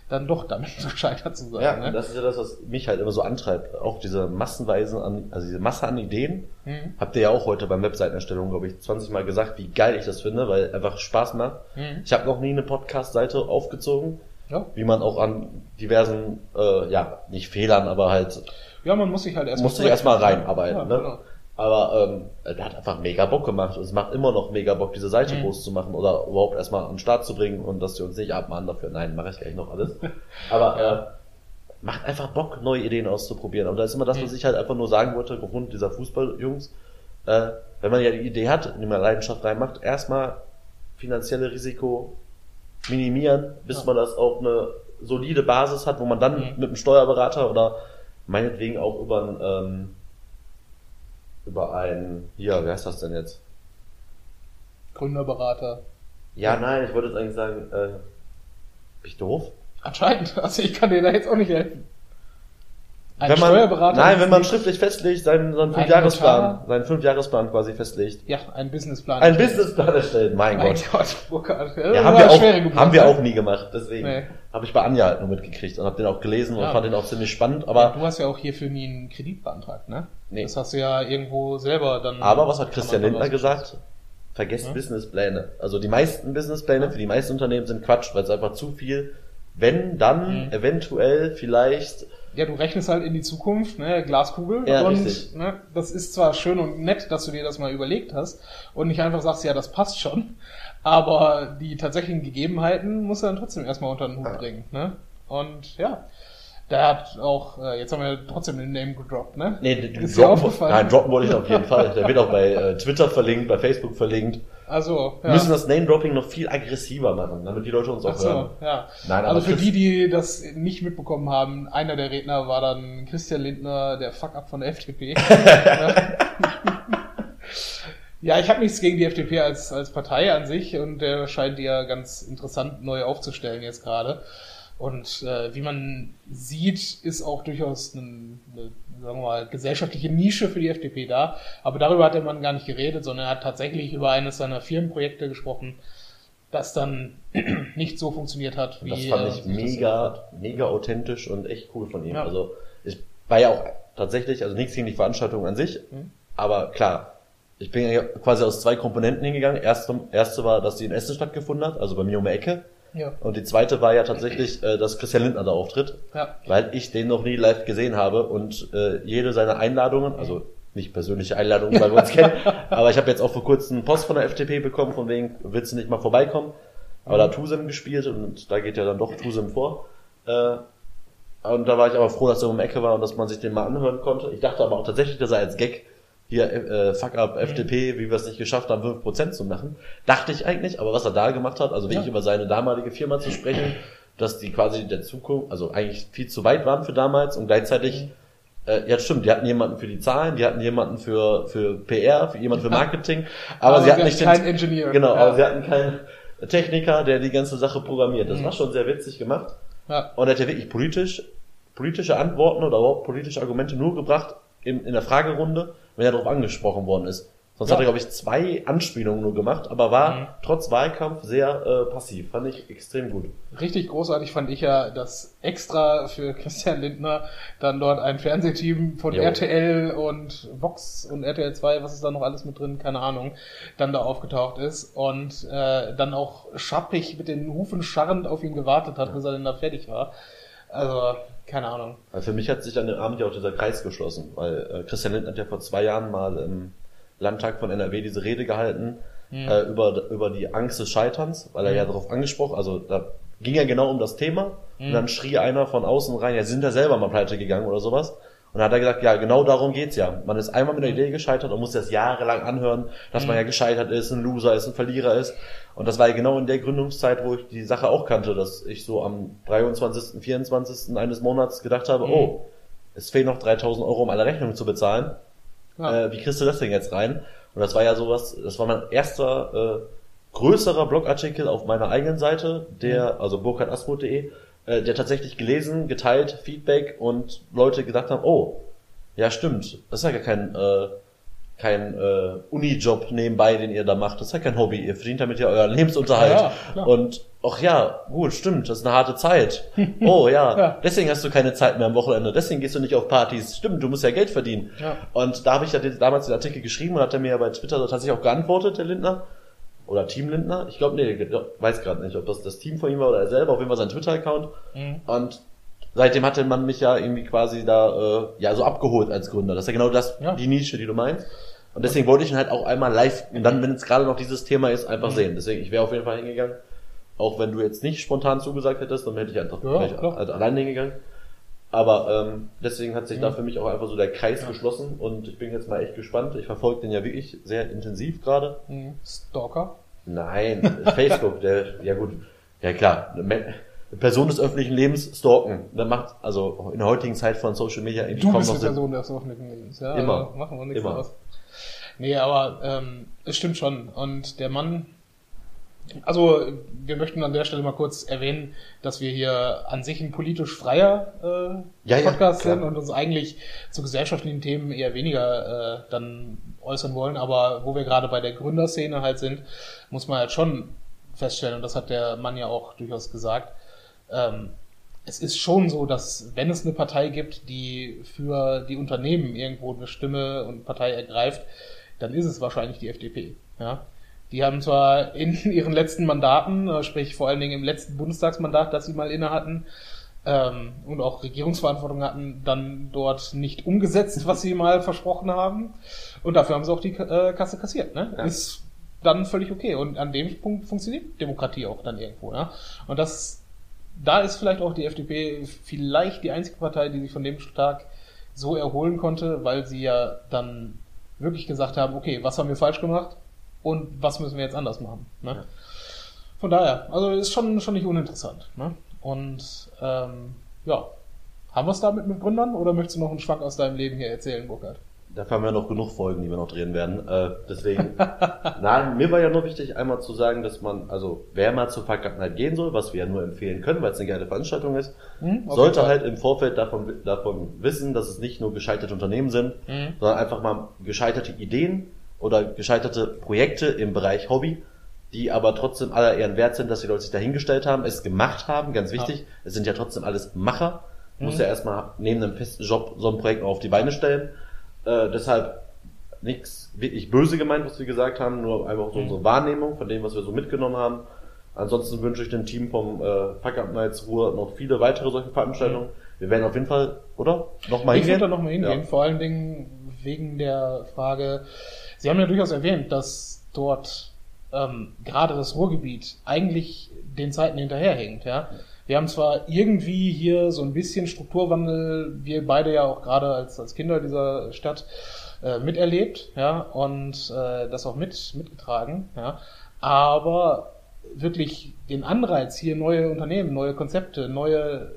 dann doch damit gescheitert zu sein. Ja, ne? das ist ja das, was mich halt immer so antreibt. Auch diese Massenweisen an, also diese Masse an Ideen. Mhm. Habt ihr ja auch heute beim Webseitenerstellung, glaube ich, 20 Mal gesagt, wie geil ich das finde, weil einfach Spaß macht. Mhm. Ich habe noch nie eine Podcast-Seite aufgezogen, Ja. wie man auch an diversen, äh, ja, nicht Fehlern, aber halt, ja, man muss sich halt erstmal muss sich erstmal reinarbeiten. Ja, ne? genau. Aber ähm, der hat einfach mega Bock gemacht. Und es macht immer noch mega Bock, diese Seite Mhm. groß zu machen oder überhaupt erstmal an den Start zu bringen und dass wir uns nicht abmahnen dafür. Nein, mache ich gleich noch alles. Aber äh, macht einfach Bock, neue Ideen auszuprobieren. Und das ist immer das, was Mhm. ich halt einfach nur sagen wollte, aufgrund dieser Fußballjungs. Äh, wenn man ja die Idee hat, die man Leidenschaft reinmacht, erstmal finanzielle Risiko minimieren, bis Ja. man das auf eine solide Basis hat, wo man dann Mhm. mit einem Steuerberater oder meinetwegen auch über ein, ähm, über ein, hier, wer heißt das denn jetzt? Gründerberater. Ja, nein, ich wollte jetzt eigentlich sagen, äh, bin ich doof? Anscheinend. Also ich kann dir da jetzt auch nicht helfen. Ein wenn man, Steuerberater. Nein, wenn man schriftlich festlegt, seinen, seinen Ein Fünfjahresplan, seinen Fünfjahresplan quasi festlegt. Ja, ein Businessplan. Ein Businessplan erstellt, mein Mein Gott. Gott, Burkhard. Ja, Das haben wir, auch, Geburt, haben wir ne? auch nie gemacht, deswegen Nee. habe ich bei Anja halt nur mitgekriegt und habe den auch gelesen und Ja. fand den auch ziemlich spannend. Aber du hast ja auch hierfür nie einen Kredit beantragt, ne? Nee. Das hast du ja irgendwo selber dann. aber was hat Christian Lindner gesagt? Vergesst Ja. Businesspläne. Also die meisten Businesspläne für die meisten Unternehmen sind Quatsch, weil es einfach zu viel, wenn, dann, Mhm. eventuell, vielleicht, Ja, du rechnest halt in die Zukunft, ne, Glaskugel. Ja, und richtig. ne, das ist zwar schön und nett, dass du dir das mal überlegt hast und nicht einfach sagst, ja, das passt schon, aber die tatsächlichen Gegebenheiten musst du dann trotzdem erstmal unter den Hut Ja. bringen. Ne? Und ja, der hat auch, äh, jetzt haben wir trotzdem den Name gedroppt, ne? Nee, d- Ist droppen, aufgefallen? nein, droppen wollte ich auf jeden Fall. Der wird auch bei äh, Twitter verlinkt, bei Facebook verlinkt. Also, Wir müssen das Name-Dropping noch viel aggressiver machen, damit die Leute uns auch Ach so, hören. ja. Nein, also für die, die das nicht mitbekommen haben, einer der Redner war dann Christian Lindner, der Fuck-up von der FDP. ja, ich habe nichts gegen die FDP als, als Partei an sich und der scheint die ja ganz interessant neu aufzustellen jetzt gerade. Und äh, wie man sieht, ist auch durchaus ein, eine, sagen wir mal, gesellschaftliche Nische für die FDP da. Aber darüber hat der Mann gar nicht geredet, sondern er hat tatsächlich über eines seiner Firmenprojekte gesprochen, das dann nicht so funktioniert hat, wie Das fand er ich mega, mega authentisch und echt cool von ihm. Ja. Also ich war ja auch tatsächlich, also nichts gegen die Veranstaltung an sich, Mhm. aber klar, ich bin ja quasi aus zwei Komponenten hingegangen. Erste, erste war, dass die in Essen stattgefunden hat, also bei mir um die Ecke. Ja, Und die zweite war ja tatsächlich, äh, dass Christian Lindner da auftritt, ja. weil ich den noch nie live gesehen habe und äh, jede seiner Einladungen, also nicht persönliche Einladungen, weil wir uns kennen, aber ich habe jetzt auch vor kurzem einen Post von der FDP bekommen, von wegen, willst du nicht mal vorbeikommen? Aber da hat Tusem gespielt und da geht ja dann doch Tusem vor. Äh, und da war ich aber froh, dass er um die Ecke war und dass man sich den mal anhören konnte. Ich dachte aber auch tatsächlich, dass er als Gag hier äh, Fuck up FDP, wie wir es nicht geschafft haben, 5% zu machen. Dachte ich eigentlich, aber was er da gemacht hat, also wirklich Ja. über seine damalige Firma zu sprechen, dass die quasi der Zukunft, also eigentlich viel zu weit waren für damals und gleichzeitig, äh, ja stimmt, die hatten jemanden für die Zahlen, die hatten jemanden für, für PR, für jemanden für Marketing, aber, sie hatten nicht keinen Ingenieur. genau, ja. aber sie hatten keinen Techniker, der die ganze Sache programmiert. Das Mhm. war schon sehr witzig gemacht. ja. Und er hat ja wirklich politisch, politische Antworten oder überhaupt politische Argumente nur gebracht in, in der Fragerunde, wenn er darauf angesprochen worden ist. Sonst Ja. hat er, glaube ich, zwei Anspielungen nur gemacht, aber war Mhm. trotz Wahlkampf sehr äh, passiv. Fand ich extrem gut. Richtig großartig fand ich ja, dass extra für Christian Lindner dann dort ein Fernsehteam von Jo. RTL und Vox und RTL 2, was ist da noch alles mit drin, keine Ahnung, dann da aufgetaucht ist und äh, dann auch schappig mit den Hufen scharrend auf ihn gewartet hat, bis er denn da fertig war. Also, keine Ahnung. Also für mich hat sich an dem Abend ja auch dieser Kreis geschlossen, weil äh, Christian Lindner hat ja vor zwei Jahren mal im Landtag von NRW diese Rede gehalten Hm. äh, über, über die Angst des Scheiterns, weil er Mhm. ja darauf angesprochen, also da ging ja genau um das Thema Mhm. und dann schrie einer von außen rein, ja, sie sind ja selber mal pleite gegangen oder sowas. Und da hat er gesagt, ja, genau darum geht's ja. Man ist einmal mit der Idee gescheitert und muss das jahrelang anhören, dass man ja gescheitert ist, ein Loser ist, ein Verlierer ist. Und das war ja genau in der Gründungszeit, wo ich die Sache auch kannte, dass ich so am 23., 24. eines Monats gedacht habe, Mhm. oh, es fehlen noch 3000 Euro, um alle Rechnungen zu bezahlen. Ja. Äh, wie kriegst du das denn jetzt rein? Und das war ja sowas, das war mein erster äh, größerer Blogartikel auf meiner eigenen Seite, der, also burkhardasmuth.de, äh, der tatsächlich gelesen, geteilt, Feedback und Leute gedacht haben, oh, ja stimmt, das ist ja gar kein, äh, kein äh, Unijob nebenbei, den ihr da macht, das ist ja kein Hobby, ihr verdient damit ja euren Lebensunterhalt. Ja, und ach ja, gut, stimmt, das ist eine harte Zeit. Oh ja, Ja. deswegen hast du keine Zeit mehr am Wochenende, deswegen gehst du nicht auf Partys. Stimmt, du musst ja Geld verdienen. Ja. Und da habe ich ja den- damals den Artikel geschrieben und hat er mir ja bei Twitter tatsächlich auch geantwortet, der Lindner. Oder Team Lindner. Ich glaube, nee, ich weiß gerade nicht, ob das das Team von ihm war oder er selber, auf jeden Fall sein Twitter-Account. Mhm. Und seitdem hatte man mich ja irgendwie quasi da, äh, ja, so abgeholt als Gründer. Das ist ja genau das, Ja. die Nische, die du meinst. Und deswegen wollte ich ihn halt auch einmal live, und dann, wenn es gerade noch dieses Thema ist, einfach sehen. Deswegen, ich wäre auf jeden Fall hingegangen. Auch wenn du jetzt nicht spontan zugesagt hättest, dann hätte ich einfach Ja, ich also allein hingegangen. Aber ähm, deswegen hat sich Mhm. da für mich auch einfach so der Kreis Ja. geschlossen und ich bin jetzt mal echt gespannt. Ich verfolge den ja wirklich sehr intensiv gerade. Mhm. Stalker. Nein, Facebook, der, ja gut, ja klar, eine eine Person des öffentlichen Lebens stalken. Da macht, also in der heutigen Zeit von Social Media irgendwie Du kaum bist noch Sinn. Person des öffentlichen Lebens, ja. Immer. Also machen wir nichts Immer. aus. Nee, aber ähm, es stimmt schon. Und der Mann, also wir möchten an der Stelle mal kurz erwähnen, dass wir hier an sich ein politisch freier äh, Ja, ja, Podcast klar. sind und uns eigentlich zu gesellschaftlichen Themen eher weniger äh, dann äußern wollen. Aber wo wir gerade bei der Gründerszene halt sind, muss man halt schon feststellen, und das hat der Mann ja auch durchaus gesagt, ähm, es ist schon so, dass wenn es eine Partei gibt, die für die Unternehmen irgendwo eine Stimme und Partei ergreift, dann ist es wahrscheinlich die FDP. Ja? Die haben zwar in ihren letzten Mandaten, äh, sprich vor allen Dingen im letzten Bundestagsmandat, das sie mal inne hatten, ähm, und auch Regierungsverantwortung hatten, dann dort nicht umgesetzt, was sie mal versprochen haben. Und dafür haben sie auch die äh, Kasse kassiert. Ne? Ja. Ist dann völlig okay. Und an dem Punkt funktioniert Demokratie auch dann irgendwo. Ja? Und das da ist vielleicht auch die FDP vielleicht die einzige Partei, die sich von dem Schlag so erholen konnte, weil sie ja dann wirklich gesagt haben, okay, was haben wir falsch gemacht und was müssen wir jetzt anders machen. Ne? Ja. Von daher, also ist schon, schon nicht uninteressant. Ne? Und ähm, ja, haben wir es damit mit Gründern oder möchtest du noch einen Schwank aus deinem Leben hier erzählen, Burkhard? Dafür haben wir noch genug Folgen, die wir noch drehen werden. Äh, deswegen, nein, mir war ja nur wichtig, einmal zu sagen, dass man, also wer mal zur Vergangenheit gehen soll, was wir ja nur empfehlen können, weil es eine geile Veranstaltung ist, Hm, sollte halt im Vorfeld davon, davon wissen, dass es nicht nur gescheiterte Unternehmen sind, Mhm. sondern einfach mal gescheiterte Ideen oder gescheiterte Projekte im Bereich Hobby, die aber trotzdem aller Ehren wert sind, dass die Leute sich dahingestellt haben, es gemacht haben, ganz wichtig. Es sind ja trotzdem alles Macher. Muss Mhm. ja erstmal neben einem festen Job so ein Projekt auf die Beine stellen. Äh, deshalb nichts wirklich böse gemeint, was wir gesagt haben, nur einfach so Mhm. unsere Wahrnehmung von dem, was wir so mitgenommen haben. Ansonsten wünsche ich dem Team vom äh, Fuck Up Nights Ruhr noch viele weitere solche Veranstaltungen. Wir werden auf jeden Fall, oder? Nochmal Ich hingehen. würde da nochmal hingehen, Ja. vor allen Dingen wegen der Frage, Sie haben ja durchaus erwähnt, dass dort ähm, gerade das Ruhrgebiet eigentlich den Zeiten hinterherhängt. Ja? Wir haben zwar irgendwie hier so ein bisschen Strukturwandel, wir beide ja auch gerade als, als Kinder dieser Stadt äh, miterlebt ja? und äh, das auch mit, mitgetragen. Ja? Aber wirklich den Anreiz, hier neue Unternehmen, neue Konzepte, neue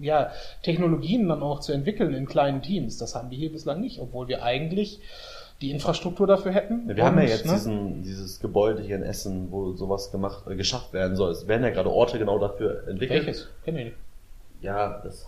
ja, Technologien dann auch zu entwickeln in kleinen Teams. Das haben wir hier bislang nicht, obwohl wir eigentlich die Infrastruktur dafür hätten. Wir haben ja Und, jetzt ne? diesen, dieses Gebäude hier in Essen, wo sowas gemacht, äh, geschafft werden soll. Es werden ja gerade Orte genau dafür entwickelt. Welches? Kenn ich nicht. Ja, das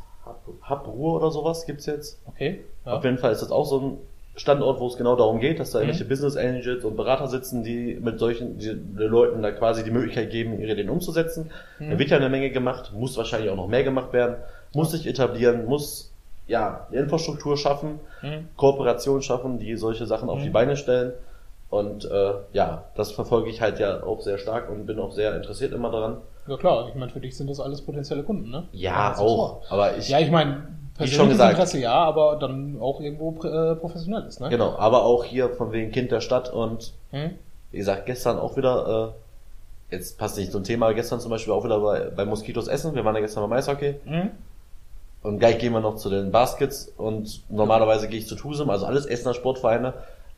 Hub Ruhr oder sowas gibt's jetzt. Okay. Ja. Auf jeden Fall ist das auch so ein Standort, wo es genau darum geht, dass da Mhm. irgendwelche Business Angels und Berater sitzen, die mit solchen die, den Leuten da quasi die Möglichkeit geben, ihre Ideen umzusetzen. Mhm. Da wird ja eine Menge gemacht, muss wahrscheinlich auch noch mehr gemacht werden, muss sich etablieren, muss ja Infrastruktur schaffen, Mhm. Kooperation schaffen, die solche Sachen auf Mhm. die Beine stellen. Und äh, ja, das verfolge ich halt ja auch sehr stark und bin auch sehr interessiert immer daran. Ja klar, ich meine, für dich sind das alles potenzielle Kunden, ne? Ja, das auch. Aber ich Ja, ich meine, persönliches. Interesse ja, aber dann auch irgendwo äh, professionelles, ne? genau, aber auch hier von wegen Kind der Stadt und Hm? wie gesagt, gestern auch wieder, äh, jetzt passt nicht zum Thema, gestern zum Beispiel auch wieder bei, bei Moskitos Essen, wir waren ja gestern beim Eishockey Hm? Und gleich gehen wir noch zu den Baskets und normalerweise gehe ich zu Tusem, also alles Essener Sportvereine.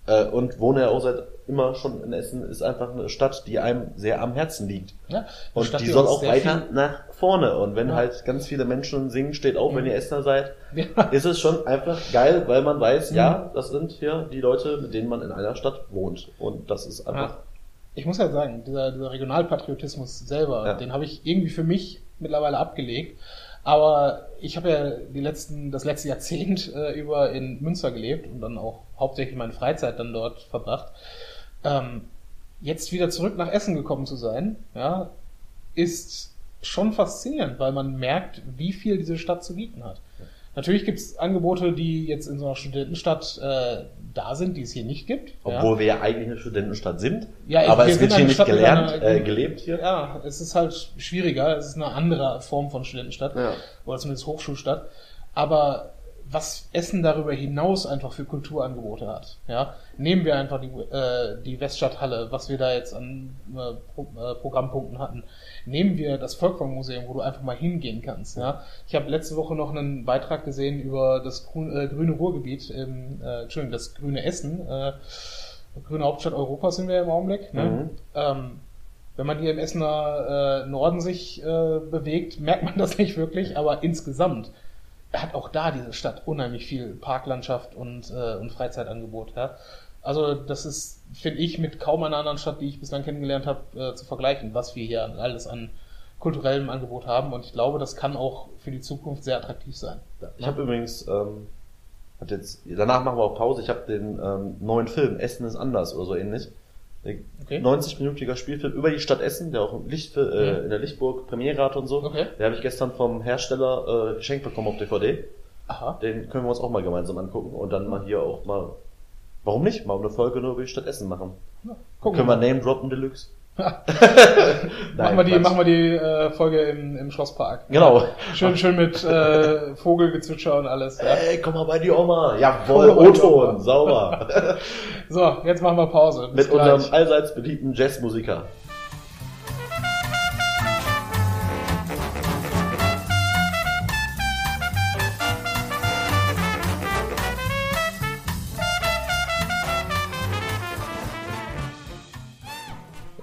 Äh, und wohne ja auch seit immer schon in Essen, ist einfach eine Stadt, die einem sehr am Herzen liegt. Ja, Und Stadt, die die soll auch weiter viel- nach vorne. Und wenn Ja. halt ganz viele Menschen singen, steht wenn Mhm. ihr Essener seid, Ja. ist es schon einfach geil, weil man weiß, Mhm. ja, das sind hier die Leute, mit denen man in einer Stadt wohnt. Und das ist einfach. Ich muss ja sagen, dieser, dieser Regionalpatriotismus selber, den habe ich irgendwie für mich mittlerweile abgelegt. Aber ich habe ja die letzten, das letzte Jahrzehnt äh, über in Münster gelebt und dann auch hauptsächlich meine Freizeit dann dort verbracht. Ähm, jetzt wieder zurück nach Essen gekommen zu sein, ja, ist schon faszinierend, weil man merkt, wie viel diese Stadt zu bieten hat. Natürlich gibt es Angebote, die jetzt in so einer Studentenstadt äh, da sind, die es hier nicht gibt. ja. obwohl wir ja eigentlich eine Studentenstadt sind. Ja, aber wir es sind wird hier nicht Stadt gelernt, einer- äh, gelebt hier. Ja, es ist halt schwieriger. Es ist eine andere Form von Studentenstadt. Ja. Oder zumindest Hochschulstadt. Aber was Essen darüber hinaus einfach für Kulturangebote hat. Ja, nehmen wir einfach die, äh, die Weststadthalle, was wir da jetzt an äh, Pro, äh, Programmpunkten hatten. Nehmen wir das Volkwang-Museum, wo du einfach mal hingehen kannst. Ja, ich habe letzte Woche noch einen Beitrag gesehen über das grün, äh, grüne Ruhrgebiet, im, äh, Entschuldigung, das grüne Essen. Äh, grüne Hauptstadt Europas sind wir im Augenblick. Ne? Mhm. Ähm, wenn man hier im Essener äh, Norden sich äh, bewegt, merkt man das nicht wirklich, aber insgesamt hat auch da diese Stadt unheimlich viel Parklandschaft und, äh, und Freizeitangebot. Ja? Also das ist, finde ich, mit kaum einer anderen Stadt, die ich bislang kennengelernt habe, äh, zu vergleichen, was wir hier alles an kulturellem Angebot haben. Und ich glaube, das kann auch für die Zukunft sehr attraktiv sein. Ich habe übrigens, ähm, hat jetzt, danach machen wir auch Pause, ich habe den ähm, neuen Film Essen ist anders oder so ähnlich. Okay. 90-minütiger Spielfilm über die Stadt Essen, der auch im Licht, äh, Mhm. in der Lichtburg Premiere hat und so. Okay. Den habe ich gestern vom Hersteller äh, geschenkt bekommen auf DVD. Aha. Den können wir uns auch mal gemeinsam angucken und dann mal hier auch mal, warum nicht, mal eine Folge nur über die Stadt Essen machen. Ja, gucken können wir mal. Name droppen Deluxe? machen wir die, machen wir die äh, Folge im, im Schlosspark. Genau. Schön, schön mit äh, Vogelgezwitscher und alles. Ja. Ey, komm mal bei die Oma. Jawohl, O-Ton, sauber. So, jetzt machen wir Pause. Bis Mit gleich. unserem allseits beliebten Jazzmusiker.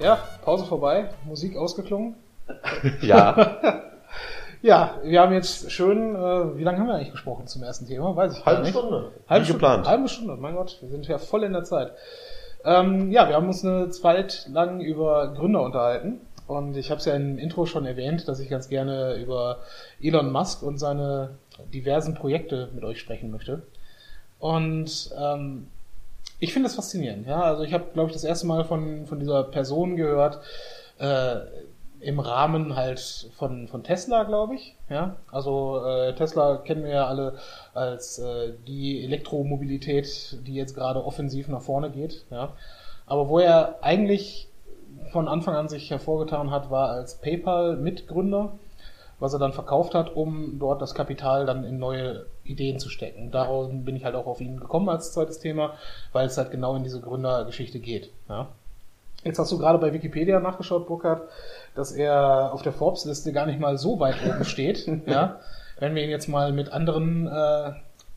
Ja, Pause vorbei, Musik ausgeklungen. Ja, Ja, wir haben jetzt schön, äh, wie lange haben wir eigentlich gesprochen zum ersten Thema? Weiß ich halbe nicht. Stunde. Halbe Wie Stunde, geplant. Halbe Stunde, mein Gott, wir sind ja voll in der Zeit. Ähm, ja, wir haben uns eine Zeit lang über Gründer unterhalten. Und ich habe es ja im Intro schon erwähnt, dass ich ganz gerne über Elon Musk und seine diversen Projekte mit euch sprechen möchte. Und ähm, ich finde das faszinierend. Ja, also ich habe, glaube ich, das erste Mal von, von dieser Person gehört, äh, im Rahmen halt von, von Tesla, glaube ich. Ja, also äh, Tesla kennen wir ja alle als äh, die Elektromobilität, die jetzt gerade offensiv nach vorne geht. Ja, aber wo er eigentlich von Anfang an sich hervorgetan hat, war als PayPal-Mitgründer, was er dann verkauft hat, um dort das Kapital dann in neue Ideen zu stecken. Darum bin ich halt auch auf ihn gekommen als zweites Thema, weil es halt genau in diese Gründergeschichte geht. Ja. Jetzt hast du gerade bei Wikipedia nachgeschaut, Burkhard, dass er auf der Forbes-Liste gar nicht mal so weit oben steht. ja. Wenn wir ihn jetzt mal mit anderen, äh,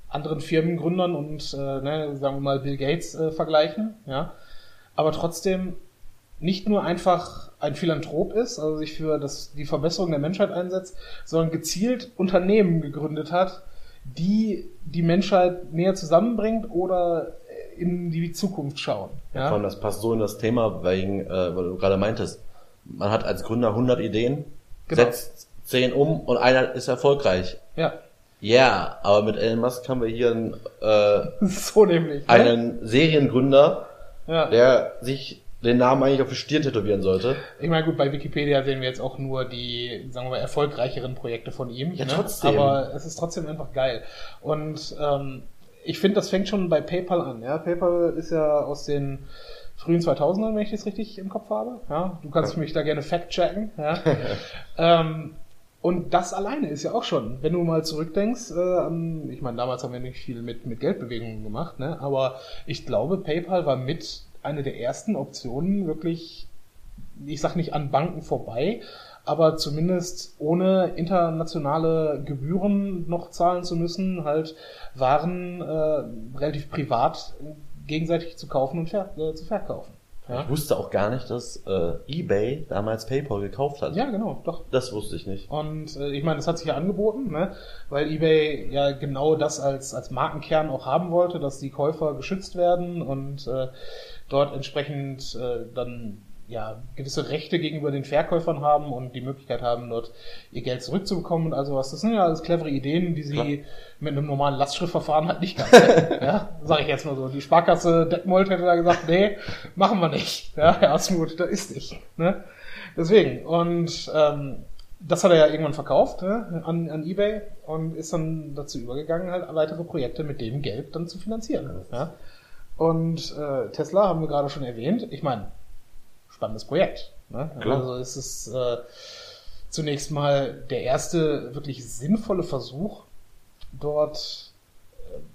anderen Firmengründern und, äh, ne, sagen wir mal, Bill Gates äh, vergleichen, ja. Aber trotzdem nicht nur einfach ein Philanthrop ist, also sich für das, die Verbesserung der Menschheit einsetzt, sondern gezielt Unternehmen gegründet hat, die die Menschheit näher zusammenbringt oder in die Zukunft schauen. Vor Ja, allem, das passt so in das Thema, wegen, äh, weil du gerade meintest, man hat als Gründer 100 Ideen, Genau. setzt 10 um und einer ist erfolgreich. ja. Ja, aber mit Elon Musk haben wir hier einen, äh, so nämlich. ne? einen Seriengründer, ja. der sich den Namen eigentlich auf die Stirn tätowieren sollte. Ich meine, gut, bei Wikipedia sehen wir jetzt auch nur die, sagen wir mal, erfolgreicheren Projekte von ihm. Ja, ne? trotzdem. Aber es ist trotzdem einfach geil. Und ähm, ich finde, das fängt schon bei PayPal an. Ja? PayPal ist ja aus den frühen 2000ern, wenn ich das richtig im Kopf habe. Ja? Du kannst mich da gerne fact-checken. Ja? ähm, und das alleine ist ja auch schon, wenn du mal zurückdenkst, äh, an, ich meine, damals haben wir nicht viel mit, mit Geldbewegungen gemacht, ne? aber ich glaube, PayPal war mit eine der ersten Optionen wirklich, ich sag nicht an Banken vorbei, aber zumindest ohne internationale Gebühren noch zahlen zu müssen, halt Waren äh, relativ privat gegenseitig zu kaufen und ver äh, zu verkaufen. Ja? Ich wusste auch gar nicht, dass äh, eBay damals PayPal gekauft hat. Ja, genau, doch. Das wusste ich nicht. Und äh, ich meine, das hat sich ja angeboten, ne? weil eBay ja genau das als, als Markenkern auch haben wollte, dass die Käufer geschützt werden und äh, dort entsprechend äh, dann ja, gewisse Rechte gegenüber den Verkäufern haben und die Möglichkeit haben, dort ihr Geld zurückzubekommen und also was. Das sind ja alles clevere Ideen, die sie Klar. mit einem normalen Lastschriftverfahren halt nicht ganz ja, sag ich jetzt mal so. Die Sparkasse Detmold hätte da gesagt, nee, machen wir nicht. Ja, Herr Asmuth, da ist nicht. Ne? Deswegen. Und ähm, das hat er ja irgendwann verkauft ne, an, an eBay und ist dann dazu übergegangen, halt weitere Projekte mit dem Geld dann zu finanzieren. Ja? Und äh, Tesla haben wir gerade schon erwähnt. Ich meine, spannendes Projekt. Ne? Also es ist äh, zunächst mal der erste wirklich sinnvolle Versuch, dort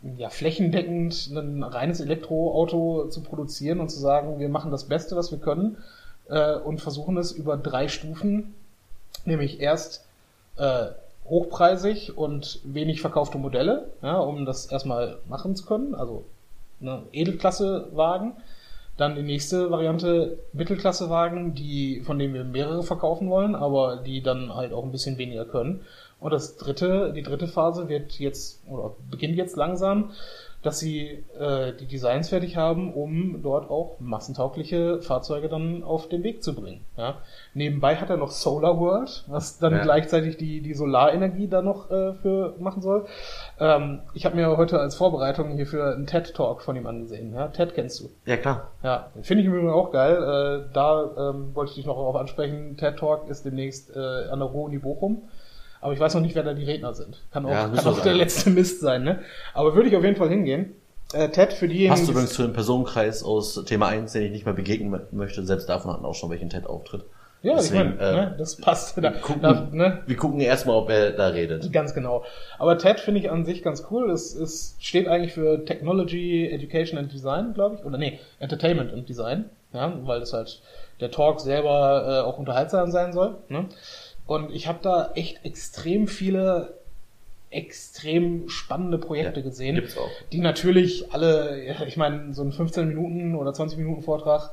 äh, ja, flächendeckend ein reines Elektroauto zu produzieren und zu sagen, wir machen das Beste, was wir können äh, und versuchen es über drei Stufen, nämlich erst äh, hochpreisig und wenig verkaufte Modelle, ja, um das erstmal machen zu können, also ne, Edelklasse-Wagen, dann die nächste Variante Mittelklassewagen, die, von denen wir mehrere verkaufen wollen, aber die dann halt auch ein bisschen weniger können. Und das dritte, die dritte Phase wird jetzt, oder beginnt jetzt langsam, dass sie äh, die Designs fertig haben, um dort auch massentaugliche Fahrzeuge dann auf den Weg zu bringen. Ja. Nebenbei hat er noch Solar World, was dann ja. gleichzeitig die, die Solarenergie da noch äh, für machen soll. Ähm, ich habe mir heute als Vorbereitung hierfür einen TED-Talk von ihm angesehen. Ja. TED kennst du? Ja, klar. Ja, finde ich übrigens auch geil. Äh, da ähm, wollte ich dich noch darauf ansprechen. TED-Talk ist demnächst äh, an der Ruhr-Uni Bochum. Aber ich weiß noch nicht, wer da die Redner sind. Kann auch, ja, kann auch der letzte Mist sein, ne? Aber würde ich auf jeden Fall hingehen. Äh, Ted, für diejenigen... Passt übrigens zu dem Personenkreis aus Thema 1, den ich nicht mehr begegnen möchte. Selbst davon hatten auch schon welchen Ted-Auftritt. Ja, Deswegen, ich meine, äh, ne, das passt. Wir, da, gucken, da, ne? wir gucken erstmal, ob er da redet. Ganz genau. Aber TED finde ich an sich ganz cool. Es, es steht eigentlich für Technology, Education and Design, glaube ich. Oder nee, Entertainment and Design. Ja, weil das halt der Talk selber äh, auch unterhaltsam sein soll. Ne? Und ich habe da echt extrem viele extrem spannende Projekte ja, gesehen, die natürlich alle, ich meine, so ein 15 Minuten oder 20 Minuten Vortrag,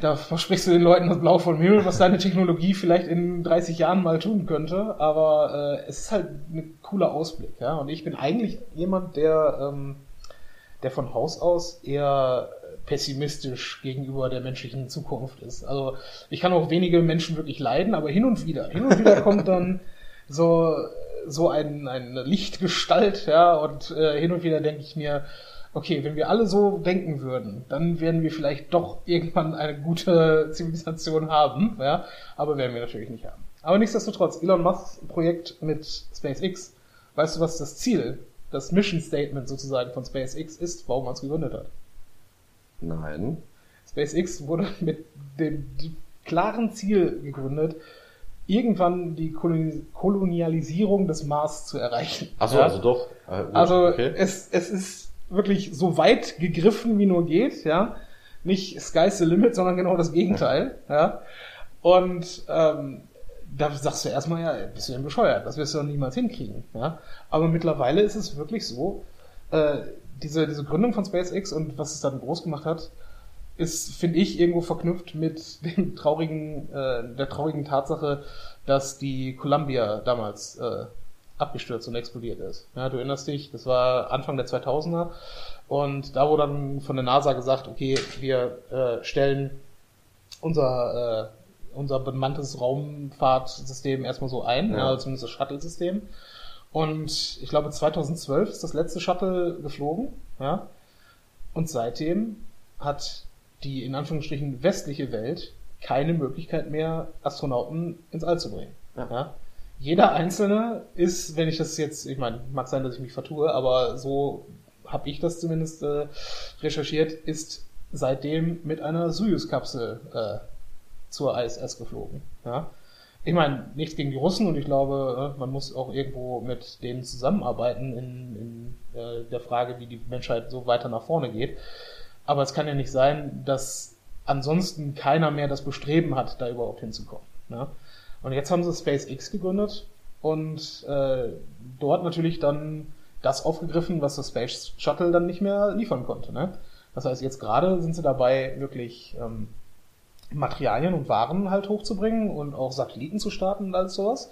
da versprichst du den Leuten das Blau vom Himmel, was deine Technologie vielleicht in 30 Jahren mal tun könnte, aber äh, es ist halt ein cooler Ausblick, ja. Und ich bin eigentlich jemand, der, ähm, der von Haus aus eher pessimistisch gegenüber der menschlichen Zukunft ist. Also ich kann auch wenige Menschen wirklich leiden, aber hin und wieder, hin und wieder kommt dann so so ein, eine Lichtgestalt, ja, und äh, hin und wieder denke ich mir, okay, wenn wir alle so denken würden, dann werden wir vielleicht doch irgendwann eine gute Zivilisation haben, ja, aber werden wir natürlich nicht haben. Aber nichtsdestotrotz, Elon Musk's Projekt mit SpaceX, weißt du, was das Ziel, das Mission Statement sozusagen von SpaceX ist, warum man es gegründet hat? Nein. SpaceX wurde mit dem klaren Ziel gegründet, irgendwann die Kolonialisierung des Mars zu erreichen. Achso, ja? also doch. Äh, also okay. es, es ist wirklich so weit gegriffen, wie nur geht, ja. Nicht Sky's the Limit, sondern genau das Gegenteil, ja. Und ähm, da sagst du erstmal, ja, bist du denn bescheuert? Das wirst du doch niemals hinkriegen, ja. Aber mittlerweile ist es wirklich so, äh, diese, diese Gründung von SpaceX und was es dann groß gemacht hat, ist, finde ich, irgendwo verknüpft mit dem traurigen, äh, der traurigen Tatsache, dass die Columbia damals äh, abgestürzt und explodiert ist. Ja, du erinnerst dich, das war Anfang der 2000er und da wurde dann von der NASA gesagt, okay, wir äh, stellen unser, äh, unser bemanntes Raumfahrtsystem erstmal so ein, ja. ja zumindest das Shuttle-System. Und ich glaube 2012 ist das letzte Shuttle geflogen, ja. Und seitdem hat die in Anführungsstrichen westliche Welt keine Möglichkeit mehr, Astronauten ins All zu bringen. Ja. ja? Jeder Einzelne ist, wenn ich das jetzt, ich meine, mag sein, dass ich mich vertue, aber so habe ich das zumindest äh, recherchiert, ist seitdem mit einer Soyuz-Kapsel äh, zur ISS geflogen. Ja? Ich meine, nichts gegen die Russen und ich glaube, äh, man muss auch irgendwo mit denen zusammenarbeiten in, in äh, der Frage, wie die Menschheit so weiter nach vorne geht. Aber es kann ja nicht sein, dass ansonsten keiner mehr das Bestreben hat, da überhaupt hinzukommen. Ne? Und jetzt haben sie SpaceX gegründet und äh, dort natürlich dann das aufgegriffen, was das Space Shuttle dann nicht mehr liefern konnte. Ne? Das heißt, jetzt gerade sind sie dabei, wirklich ähm, Materialien und Waren halt hochzubringen und auch Satelliten zu starten und alles sowas.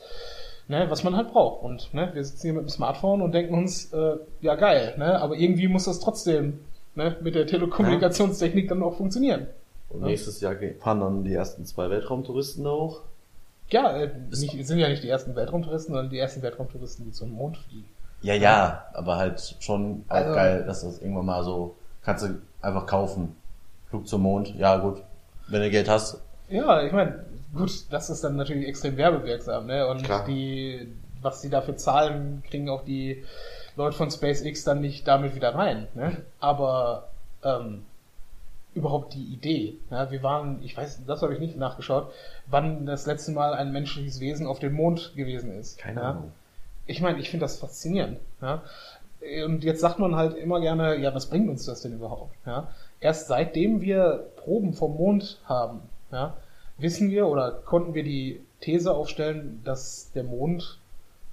Ne, was man halt braucht. Und ne, wir sitzen hier mit dem Smartphone und denken uns, äh, ja geil, ne, aber irgendwie muss das trotzdem ne, mit der Telekommunikationstechnik dann auch funktionieren. Und nächstes Jahr fahren dann die ersten zwei Weltraumtouristen da hoch. Ja, äh, nicht, sind ja nicht die ersten Weltraumtouristen, sondern die ersten Weltraumtouristen, die zum Mond fliegen. Ja, ja, aber halt schon auch Also- geil, dass das irgendwann mal so, kannst du einfach kaufen. Flug zum Mond, ja gut. Wenn du Geld hast, Ja, ich meine, gut, das ist dann natürlich extrem werbewirksam, ne? Und Klar. die, was die dafür zahlen, kriegen auch die Leute von SpaceX dann nicht damit wieder rein, ne? Aber ähm, überhaupt die Idee. Ja, wir waren, ich weiß, das habe ich nicht nachgeschaut, wann das letzte Mal ein menschliches Wesen auf dem Mond gewesen ist. keine ja? Ahnung. Ich meine, ich finde das faszinierend. Ja? Und jetzt sagt man halt immer gerne, ja, was bringt uns das denn überhaupt? Ja? Erst seitdem wir Proben vom Mond haben, ja, wissen wir oder konnten wir die These aufstellen, dass der Mond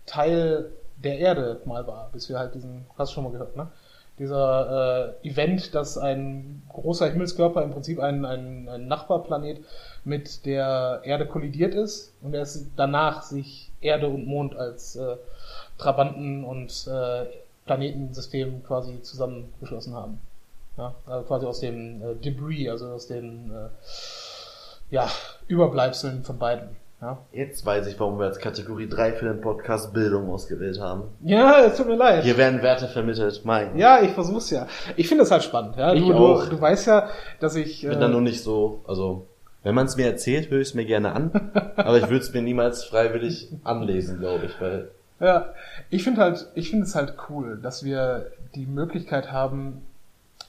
Teil der Erde mal war, bis wir halt diesen, hast du schon mal gehört, ne? Dieser äh, Event, dass ein großer Himmelskörper, im Prinzip ein, ein, ein Nachbarplanet, mit der Erde kollidiert ist und erst danach sich Erde und Mond als äh, Trabanten und äh, Planetensystem quasi zusammengeschlossen haben. Ja, also quasi aus dem äh, Debris, also aus den äh, ja, Überbleibseln von beiden. Ja, Jetzt weiß ich, warum wir als Kategorie 3 für den Podcast Bildung ausgewählt haben. ja es tut mir leid. Hier werden Werte vermittelt, mein. Ja, ich versuch's ja. Ich finde das halt spannend. Ja? Ich du, auch. Du, du weißt ja, dass ich. Ich bin äh, da nur nicht so, also, wenn man es mir erzählt, höre ich es mir gerne an. aber ich würde es mir niemals freiwillig anlesen, glaube ich, weil, Ja, ich finde halt, ich finde es halt cool, dass wir die Möglichkeit haben,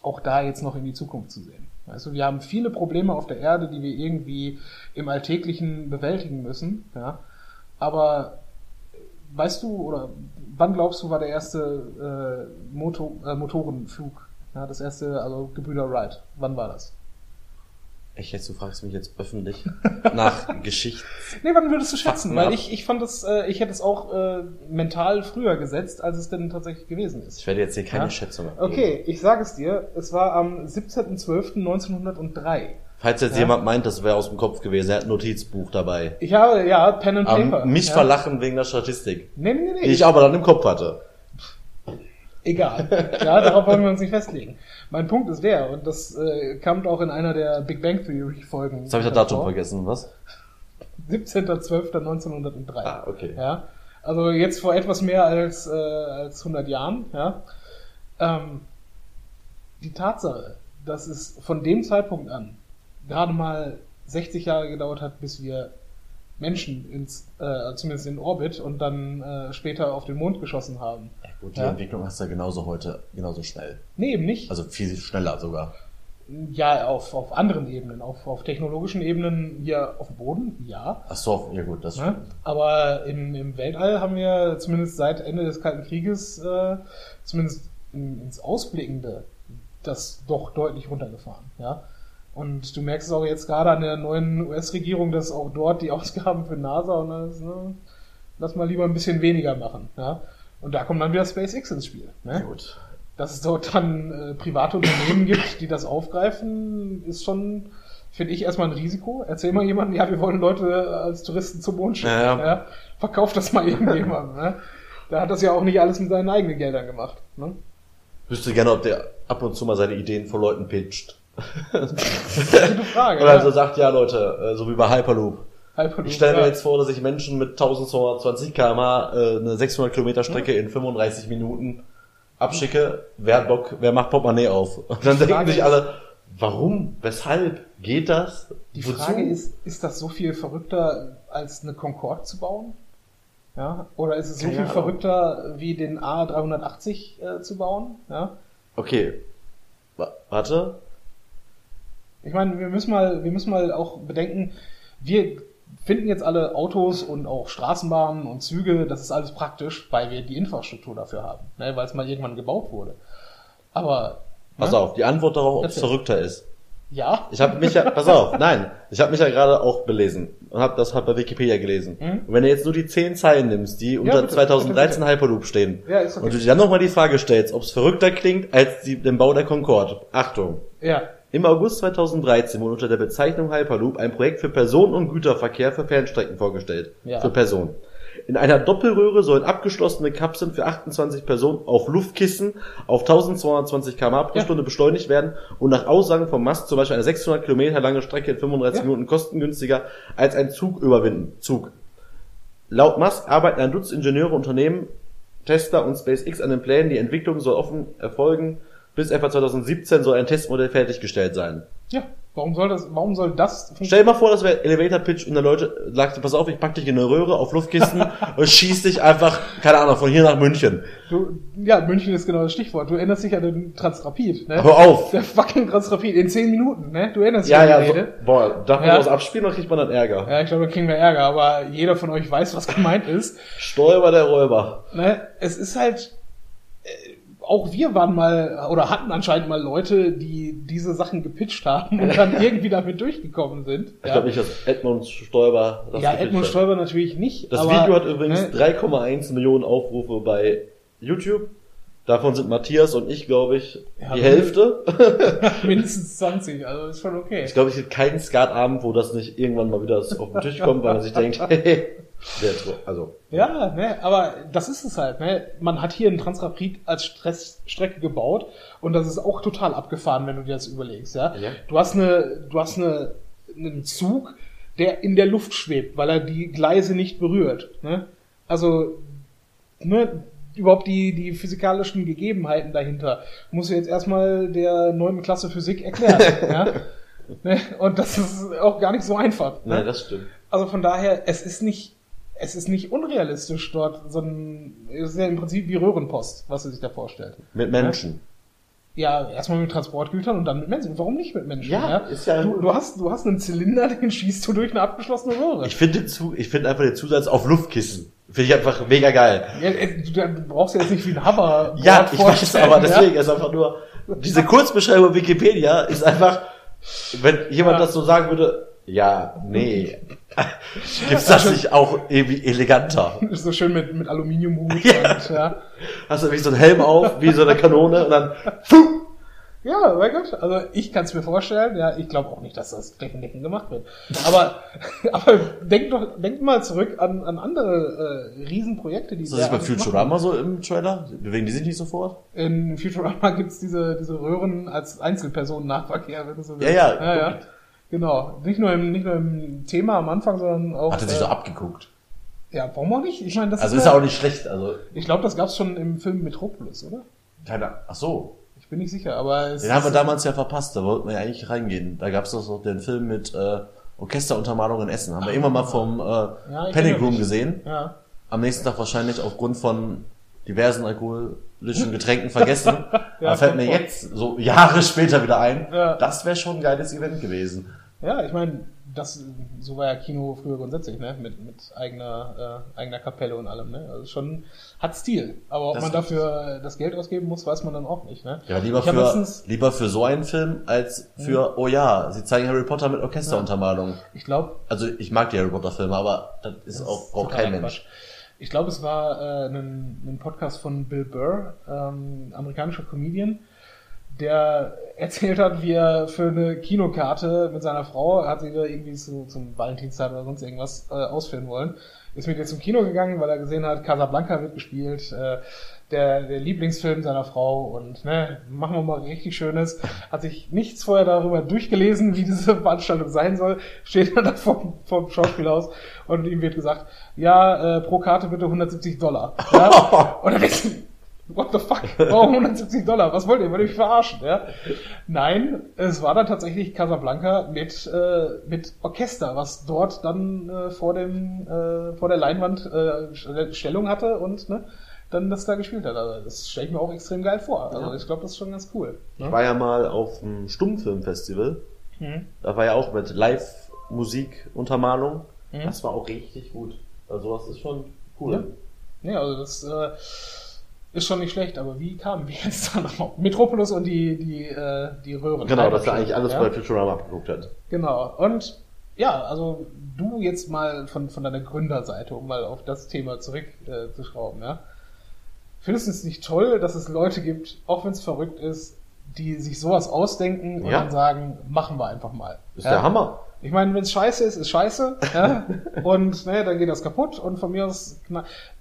auch da jetzt noch in die Zukunft zu sehen. Weißt du, wir haben viele Probleme auf der Erde, die wir irgendwie im Alltäglichen bewältigen müssen, ja. Aber weißt du, oder wann glaubst du, war der erste äh, Motor, äh, Motorenflug? Ja, das erste, also Gebrüder Wright. Wann war das? Echt jetzt, du fragst mich jetzt öffentlich nach Geschichte. Nee, wann würdest du schätzen? Weil ich, ich fand das, äh, ich hätte es auch äh, mental früher gesetzt, als es denn tatsächlich gewesen ist. Ich werde jetzt hier keine Ja? Schätzung abgeben. Okay, ich sage es dir, es war am 17.12.1903. Falls jetzt Ja. jemand meint, das wäre aus dem Kopf gewesen, er hat ein Notizbuch dabei. Ich habe, ja, Pen and Paper. Ähm, mich ja. verlachen wegen der Statistik. Nee, nee, nee, Die ich aber dann im Kopf hatte. Egal. Ja, darauf wollen wir uns nicht festlegen. Mein Punkt ist der, und das äh, kam auch in einer der Big Bang Theory Folgen. Jetzt habe ich das Datum vergessen, was? 17.12.1903. Ah, okay. Ja, also jetzt vor etwas mehr als, äh, als 100 Jahren, ja. Ähm, die Tatsache, dass es von dem Zeitpunkt an gerade mal 60 Jahre gedauert hat, bis wir Menschen ins, äh, zumindest in Orbit und dann äh, später auf den Mond geschossen haben. Ja, gut, die Ja. Entwicklung ist ja genauso heute, genauso schnell. Nee, eben nicht. Also viel schneller sogar. Ja, auf, auf anderen Ebenen, auf, auf technologischen Ebenen hier auf dem Boden, ja. Ach so, ja gut, das Ne? Aber im, im Weltall haben wir zumindest seit Ende des Kalten Krieges, äh, zumindest in, ins Ausblickende, das doch deutlich runtergefahren. Ja? Und du merkst es auch jetzt gerade an der neuen US-Regierung, dass auch dort die Ausgaben für NASA und alles, ne, lass mal lieber ein bisschen weniger machen. Ja? Und da kommt dann wieder SpaceX ins Spiel. Ja, Ne? gut. Dass es dort dann äh, private Unternehmen gibt, die das aufgreifen, ist schon, finde ich, erstmal ein Risiko. Erzähl mal jemandem, ja, wir wollen Leute als Touristen zum Mond schicken. Ja, ja. Verkauf das mal irgendjemandem. ne? Der hat das ja auch nicht alles mit seinen eigenen Geldern gemacht. Ne? Wüsste gerne, ob der ab und zu mal seine Ideen vor Leuten pitcht. Gute Frage. Oder ja. also sagt, ja Leute, äh, so wie bei Hyperloop. Hyperloop, Ich stelle mir ja. jetzt vor, dass ich Menschen mit 1220 km/h äh, eine 600 Kilometer Strecke in 35 Minuten abschicke. Wer hat Bock, wer macht Portemonnaie auf? Und dann denken sich alle, warum, weshalb geht das? Die Wozu? Frage ist, ist das so viel verrückter, als eine Concorde zu bauen? Ja? Oder ist es so Keine viel Ahnung. verrückter, wie den A380 äh, zu bauen? Ja? Okay. Wa- Warte. Ich meine, wir müssen mal, wir müssen mal auch bedenken, wir finden jetzt alle Autos und auch Straßenbahnen und Züge, das ist alles praktisch, weil wir die Infrastruktur dafür haben, ne, weil es mal irgendwann gebaut wurde. Aber Pass ne, auf, die Antwort darauf, ob es verrückter ist. ja, Ich habe mich ja, pass auf, nein, ich habe mich ja gerade auch belesen. und habe das halt bei Wikipedia gelesen. Mhm. Und wenn du jetzt nur die zehn Zeilen nimmst, die unter bitte, 2013 bitte, bitte. Hyperloop stehen, ja, okay. und du dir dann nochmal die Frage stellst, ob es verrückter klingt als die, den Bau der Concorde. Achtung. Ja. Im August 2013 wurde unter der Bezeichnung Hyperloop ein Projekt für Personen- und Güterverkehr für Fernstrecken vorgestellt. Ja. Für Personen. In einer Doppelröhre sollen abgeschlossene Kapseln für 28 Personen auf Luftkissen auf 1220 km pro ja. Stunde beschleunigt werden und nach Aussagen vom Mast zum Beispiel eine 600 Kilometer lange Strecke in 35 ja. Minuten kostengünstiger als ein Zug überwinden. Zug. Laut Musk arbeiten ein Dutzend Ingenieure, Unternehmen, Tesla und SpaceX an den Plänen. Die Entwicklung soll offen erfolgen. Bis etwa 2017 soll ein Testmodell fertiggestellt sein. Ja. Warum soll das, warum soll das Stell dir mal vor, das wäre Elevator Pitch und der Leute sagt, pass auf, ich pack dich in eine Röhre auf Luftkisten und schieß dich einfach, keine Ahnung, von hier nach München. Du, ja, München ist genau das Stichwort. Du erinnerst dich an den Transrapid, ne? Hör auf! Der fucking Transrapid in zehn Minuten, ne? Du erinnerst dich ja, an die ja, Rede. So, boah, darf man ja. was abspielen oder kriegt man dann Ärger? Ja, ich glaube, da kriegen wir Ärger, aber jeder von euch weiß, was gemeint ist. Stolper der Räuber. Ne? Es ist halt, auch wir waren mal oder hatten anscheinend mal Leute, die diese Sachen gepitcht haben und dann irgendwie damit durchgekommen sind. Ich ja. glaube nicht, dass Edmund Stoiber das Ja, Edmund. Stoiber natürlich nicht. Das aber, Video hat übrigens ne? 3,1 Millionen Aufrufe bei YouTube. Davon sind Matthias und ich, glaube ich, ja, die Hälfte. Mindestens 20, also ist schon okay. Ich glaube, ich hätte keinen Skatabend, wo das nicht irgendwann mal wieder auf den Tisch kommt, weil man sich denkt, hey, der, also. Ja, ne, aber das ist es halt, ne. Man hat hier einen Transrapid als Stressstrecke gebaut und das ist auch total abgefahren, wenn du dir das überlegst, ja. ja. Du hast eine, du hast eine, einen Zug, der in der Luft schwebt, weil er die Gleise nicht berührt, ne. Also, ne, überhaupt die, die physikalischen Gegebenheiten dahinter muss jetzt erstmal der neunten Klasse Physik erklären, ja. Ne? Und das ist auch gar nicht so einfach. Ne? Nein, das stimmt. Also von daher, es ist nicht es ist nicht unrealistisch dort, sondern es ist ja im Prinzip wie Röhrenpost, was er sich da vorstellt. Mit Menschen. Ja, erstmal mit Transportgütern und dann mit Menschen. Warum nicht mit Menschen? Ja, ja? ist ja. Du, du, hast, du hast einen Zylinder, den schießt du durch eine abgeschlossene Röhre. Ich finde ich finde einfach den Zusatz auf Luftkissen. Finde ich einfach mega geil. Ja, äh, du, brauchst ja jetzt nicht wie ein Hover. Ja, ich weiß, aber deswegen ja? ist einfach nur, diese Kurzbeschreibung Wikipedia ist einfach, wenn jemand ja. das so sagen würde, ja, nee. Gibt's das nicht auch irgendwie eleganter? Ist so schön mit, mit Aluminiumhut ja. und, ja. Hast du wie so einen Helm auf, wie so eine Kanone und dann, Ja, mein Gott. Also ich kann es mir vorstellen. Ja, ich glaube auch nicht, dass das flächendeckend gemacht wird. Aber, aber denk doch, denk mal zurück an, an andere äh, Riesenprojekte, die. Ist das bei Futurama so im Trailer? Bewegen die sich nicht sofort? In Futurama gibt's diese, diese Röhren als Einzelpersonen-Nahverkehr, wenn du so willst. Ja, ja. ja, ja. Genau. Nicht nur, im, nicht nur im Thema am Anfang, sondern auch. Hat er sich äh, so abgeguckt? Ja, warum auch nicht? Ich meine, das also ist, ja auch nicht schlecht. Also ich glaube, das gab's schon im Film Metropolis, oder? Keine, ach so. Ich bin nicht sicher, aber es Den haben wir damals ja verpasst. Da wollten wir ja eigentlich reingehen. Da gab's doch so den Film mit äh, Orchesteruntermalung in Essen. Haben wir immer mal vom äh, ja, Panic Room gesehen. Ja. Am nächsten Tag wahrscheinlich aufgrund von diversen alkoholischen Getränken vergessen. ja, da fällt mir jetzt so Jahre später wieder ein. Ja. Das wäre schon ein geiles Event gewesen. Ja, ich meine, das so war ja Kino früher grundsätzlich, ne? Mit, mit eigener, äh, eigener Kapelle und allem, ne? Also schon hat Stil. Aber ob das man dafür das Geld ausgeben muss, weiß man dann auch nicht, ne? Ja, lieber, für, letztens, lieber für so einen Film als für, mhm. oh ja, sie zeigen Harry Potter mit Orchesteruntermalung. Ja. Ich glaube. Also ich mag die Harry Potter Filme, aber das ist das auch, braucht kein Mensch. Ich glaube, es war äh, ein, ein Podcast von Bill Burr, ähm, amerikanischer Comedian, der erzählt hat, wie er für eine Kinokarte mit seiner Frau, hat sie da irgendwie zu, zum Valentinstag oder sonst irgendwas äh, ausführen wollen, ist mit ihr zum Kino gegangen, weil er gesehen hat, Casablanca wird gespielt, äh, der, der Lieblingsfilm seiner Frau und ne, machen wir mal richtig Schönes. Hat sich nichts vorher darüber durchgelesen, wie diese Veranstaltung sein soll, steht dann da vom, vom Schauspielhaus und ihm wird gesagt, ja, äh, pro Karte bitte 170 Dollar. Ja? und dann denkst du, What the fuck? Warum 170 Dollar? Was wollt ihr? Wollt ihr mich verarschen? Ja? Nein, es war dann tatsächlich Casablanca mit, äh, mit Orchester, was dort dann äh, vor, dem, äh, vor der Leinwand äh, Stellung hatte und ne, dann das da gespielt hat. Also das stelle ich mir auch extrem geil vor. Also ja. ich glaube, das ist schon ganz cool. Ne? Ich war ja mal auf einem Stummfilmfestival. Mhm. Da war ja auch mit Live-Musik-Untermalung. Mhm. Das war auch richtig gut. Also sowas ist schon cool. Ja, ja also das äh, ist schon nicht schlecht, aber wie kamen wir jetzt da noch? Metropolis und die, die, äh, die Röhren. Genau, dass er eigentlich alles ja? bei Futurama abgeguckt hat. Genau. Und ja, also du jetzt mal von, von deiner Gründerseite, um mal auf das Thema zurückzuschrauben, äh, ja. Findest du es nicht toll, dass es Leute gibt, auch wenn es verrückt ist, die sich sowas ausdenken und Ja. dann sagen, machen wir einfach mal. Ist ja? der Hammer. Ich meine, wenn es scheiße ist, ist scheiße. Ja? und ne, dann geht das kaputt und von mir aus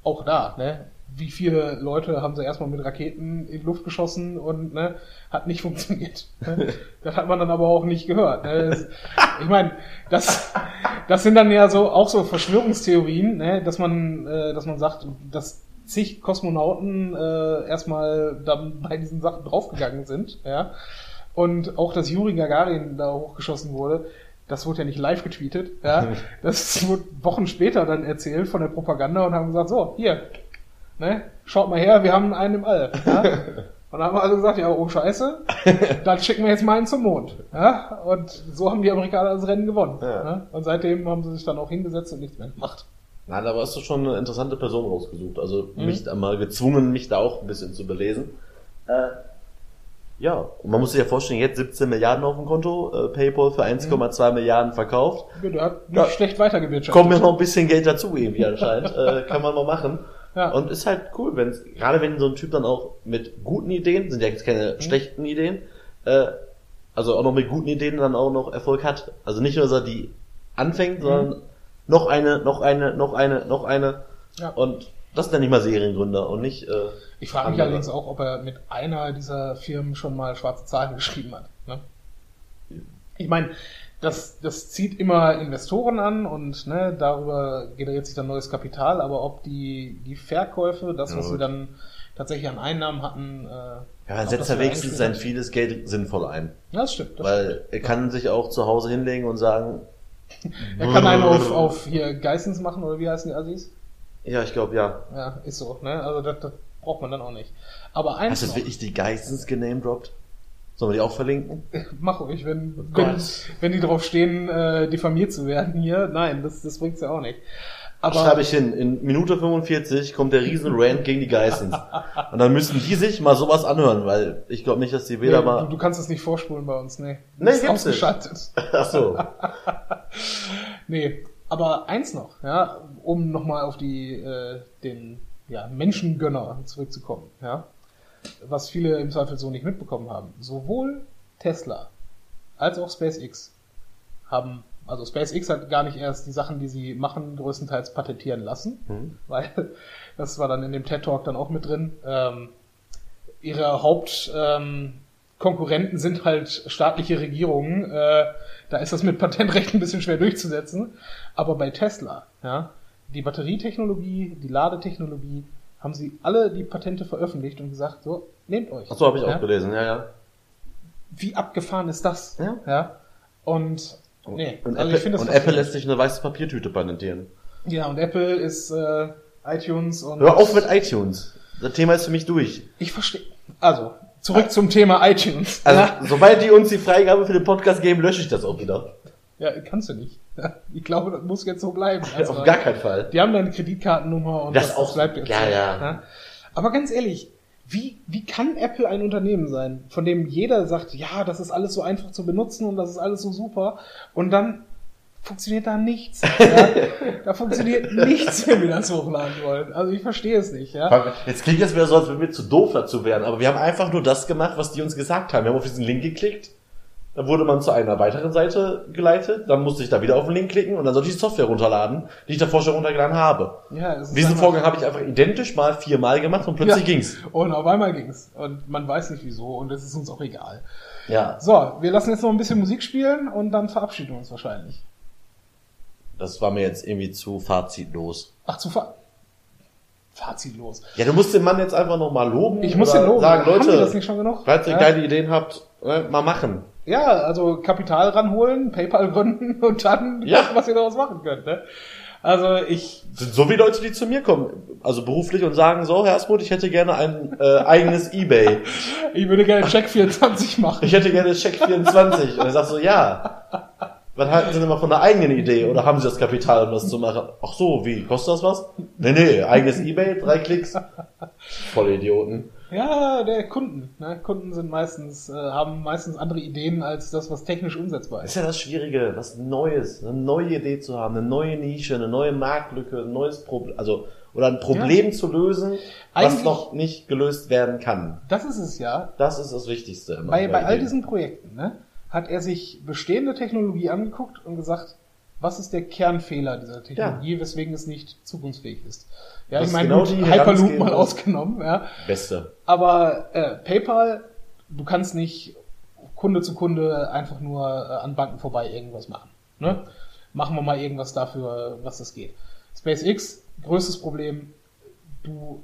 auch da, ne? Wie viele Leute haben sie erstmal mit Raketen in die Luft geschossen und ne, hat nicht funktioniert. Ne? Das hat man dann aber auch nicht gehört. Ne? Das, ich meine, das, das sind dann ja so auch so Verschwörungstheorien, ne? dass man, äh, dass man sagt, dass zig Kosmonauten äh, erstmal dann bei diesen Sachen draufgegangen sind, ja. Und auch, dass Juri Gagarin da hochgeschossen wurde, das wurde ja nicht live getweetet, ja. Das wurde Wochen später dann erzählt von der Propaganda und haben gesagt, so, hier, ne, schaut mal her, wir haben einen im All, ja. Und dann haben wir alle gesagt, ja, oh Scheiße, dann schicken wir jetzt mal einen zum Mond. Ja? Und so haben die Amerikaner das Rennen gewonnen. Ja. Ne? Und seitdem haben sie sich dann auch hingesetzt und nichts mehr gemacht. Nein, aber hast du schon eine interessante Person rausgesucht. Also Mhm. mich da mal gezwungen, mich da auch ein bisschen zu belesen. Äh, ja, und man muss sich ja vorstellen, jetzt 17 Milliarden auf dem Konto, äh, PayPal für 1,2 Milliarden verkauft. Ja, Der hat nicht Ja. schlecht weitergewirtschaftet. Kommt mir noch ein bisschen Geld dazu irgendwie anscheinend. äh, kann man mal machen. Ja. Und ist halt cool, wenn gerade wenn so ein Typ dann auch mit guten Ideen, sind ja jetzt keine Mhm. schlechten Ideen, äh, also auch noch mit guten Ideen dann auch noch Erfolg hat. Also nicht nur, dass er die anfängt, sondern noch eine, noch eine, noch eine, noch eine. Mhm. Ja. Und das sind dann nicht mal Seriengründer und nicht. Äh, Ich frage mich allerdings auch, ob er mit einer dieser Firmen schon mal schwarze Zahlen geschrieben hat. Ne? Ich meine, das, das zieht immer Investoren an und ne, darüber generiert sich dann neues Kapital, aber ob die, die Verkäufe, das, was Ja, sie gut. dann tatsächlich an Einnahmen hatten, äh, Ja, dann setzt er wenigstens sein vieles Geld sinnvoll ein. Ja, das stimmt. Das Weil er kann sich auch zu Hause hinlegen und sagen, stimmt. Er kann einen auf, auf hier Geissens machen, oder wie heißen die Assis? ja, ich glaube ja. Ja, ist so. Ne? Also das, das braucht man dann auch nicht. Aber eins Hast du wirklich die Geistens genamedroppt? Sollen wir die auch verlinken? Mach ruhig, wenn, Oh wenn, wenn die drauf stehen, äh, diffamiert zu werden hier. Nein, das, das bringt's ja auch nicht. Aber Schreibe ich hin. In Minute 45 kommt der riesen Rant gegen die Geissens. Und dann müssen die sich mal sowas anhören, weil ich glaube nicht, dass die nee, weder du, mal... du kannst es nicht vorspulen bei uns, nee. Du Nee, gibt's nicht. Ach so. Nee, aber eins noch, ja, um nochmal auf die, äh, den ja, Menschengönner zurückzukommen, ja, was viele im Zweifel so nicht mitbekommen haben. Sowohl Tesla als auch SpaceX haben, also SpaceX hat gar nicht erst die Sachen, die sie machen, größtenteils patentieren lassen, Hm. weil das war dann in dem TED Talk dann auch mit drin. Ähm, ihre Hauptkonkurrenten ähm, sind halt staatliche Regierungen. Äh, da ist das mit Patentrecht ein bisschen schwer durchzusetzen. Aber bei Tesla, ja, die Batterietechnologie, die Ladetechnologie, haben sie alle die Patente veröffentlicht und gesagt, so, nehmt euch. Ach so, habe ich ja? auch gelesen, ja, ja. Wie abgefahren ist das? Ja. ja? Und, nee, Und, also Apple, ich finde das und Apple lässt sich eine weiße Papiertüte patentieren. Ja, und Apple ist äh, iTunes und. Hör auf mit iTunes. Das Thema ist für mich durch. Ich verstehe. Also, zurück zum Thema iTunes. Also, ja. sobald die uns die Freigabe für den Podcast geben, lösche ich das auch wieder. ja, kannst du nicht. Ich glaube, das muss jetzt so bleiben. Also, Auf gar keinen Fall. Die haben deine Kreditkartennummer und Das auch- bleibt jetzt. ja, so, ja. Aber ganz ehrlich, wie, wie kann Apple ein Unternehmen sein, von dem jeder sagt, ja, das ist alles so einfach zu benutzen und das ist alles so super und dann funktioniert da nichts. Ja? da funktioniert nichts, wenn wir das hochladen wollen. Also ich verstehe es nicht. Ja? Jetzt klingt das wieder so, als wenn wir zu doof dazu wären, aber wir haben einfach nur das gemacht, was die uns gesagt haben. Wir haben auf diesen Link geklickt, dann wurde man zu einer weiteren Seite geleitet, dann musste ich da wieder auf den Link klicken und dann sollte ich die Software runterladen, die ich davor schon runtergeladen habe. Ja, Diesen Vorgang habe ich einfach identisch mal viermal gemacht und plötzlich Ja. ging's. Und auf einmal ging's. Und man weiß nicht wieso und es ist uns auch egal. Ja, So, wir lassen jetzt noch ein bisschen Musik spielen und dann verabschieden wir uns wahrscheinlich. das war mir jetzt irgendwie zu fazitlos. Ach, zu Fa Fazitlos. Ja, du musst den Mann jetzt einfach noch mal loben. Ich muss den loben. sagen, Haben wir das Leute, nicht schon genug? falls ihr Ja. geile Ideen habt, ne, mal machen. Ja, also Kapital ranholen, PayPal gründen und dann Ja. was ihr daraus machen könnt. Ne? Also ich, sind so wie Leute, die zu mir kommen, also beruflich und sagen so, Herr Asmut, ich hätte gerne ein äh, eigenes Ebay. ich würde gerne Check 24 machen. Ich hätte gerne Check 24. Und er sagt so, ja. Was halten Sie denn mal von einer eigenen Idee? Oder haben Sie das Kapital, um das zu machen? Ach so, wie? Kostet das was? Nee, nee, eigenes Ebay, drei Klicks. Voll Idioten. Ja, der Kunden. Ne? Kunden sind meistens, äh, haben meistens andere Ideen als das, was technisch umsetzbar Das ist. ist ja das Schwierige, was Neues, eine neue Idee zu haben, eine neue Nische, eine neue Marktlücke, ein neues Problem, also, oder ein Problem zu lösen, was Eigentlich- noch nicht gelöst werden kann. Das ist es ja. Das ist das Wichtigste. immer Bei, bei all diesen Projekten ne, hat er sich bestehende Technologie angeguckt und gesagt, was ist der Kernfehler dieser Technologie, weswegen es nicht zukunftsfähig ist. Ja, Das ich meine, genau Hyperloop mal ausgenommen, ja. Beste. Aber äh, PayPal, du kannst nicht Kunde zu Kunde einfach nur äh, an Banken vorbei irgendwas machen. Ne? Machen wir mal irgendwas dafür, was das geht. SpaceX, größtes Problem, du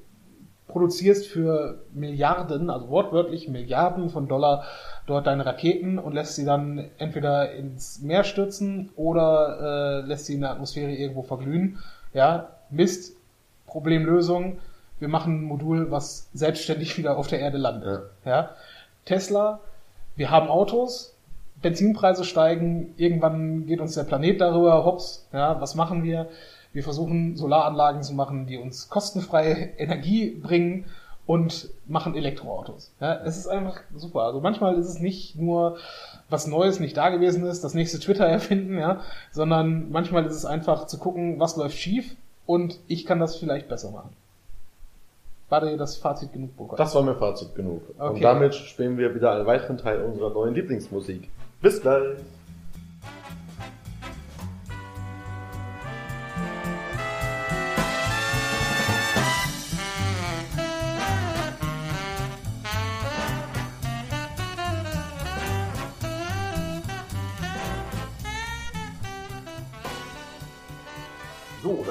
produzierst für Milliarden, also wortwörtlich Milliarden von Dollar dort deine Raketen und lässt sie dann entweder ins Meer stürzen oder äh, lässt sie in der Atmosphäre irgendwo verglühen. Ja, Mist, Problemlösung. Wir machen ein Modul, was selbstständig wieder auf der Erde landet. Ja. Tesla, wir haben Autos, Benzinpreise steigen, irgendwann geht uns der Planet darüber hops. Ja, was machen wir? Wir versuchen Solaranlagen zu machen, die uns kostenfreie Energie bringen und machen Elektroautos. Ja, es ist einfach super. Also manchmal ist es nicht nur was Neues, nicht da gewesen ist, das nächste Twitter erfinden, ja, sondern manchmal ist es einfach zu gucken, was läuft schief und ich kann das vielleicht besser machen. War dir das Fazit genug, Burkhard? Das war mir Fazit genug. Und Okay. damit spielen wir wieder einen weiteren Teil unserer neuen Lieblingsmusik. Bis gleich.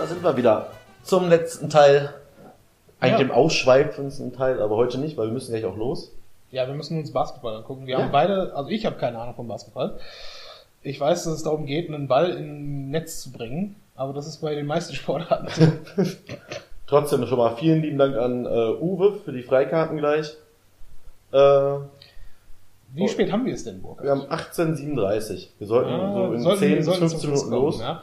Da sind wir wieder zum letzten Teil. Eigentlich Ja. dem ausschweifendsten Teil, aber heute nicht, weil wir müssen gleich auch los. Ja, wir müssen uns Basketball angucken. Wir Ja. haben beide, also ich habe keine Ahnung vom Basketball. Ich weiß, dass es darum geht, einen Ball in Netz zu bringen, aber das ist bei den meisten Sportarten so. Trotzdem schon mal vielen lieben Dank an äh, Uwe für die Freikarten gleich. Äh, Wie spät haben wir es denn, Burkhard? wir haben 1837. Wir sollten Ah, so in sollten- 10 bis sollten 15 zum Minuten los. ja.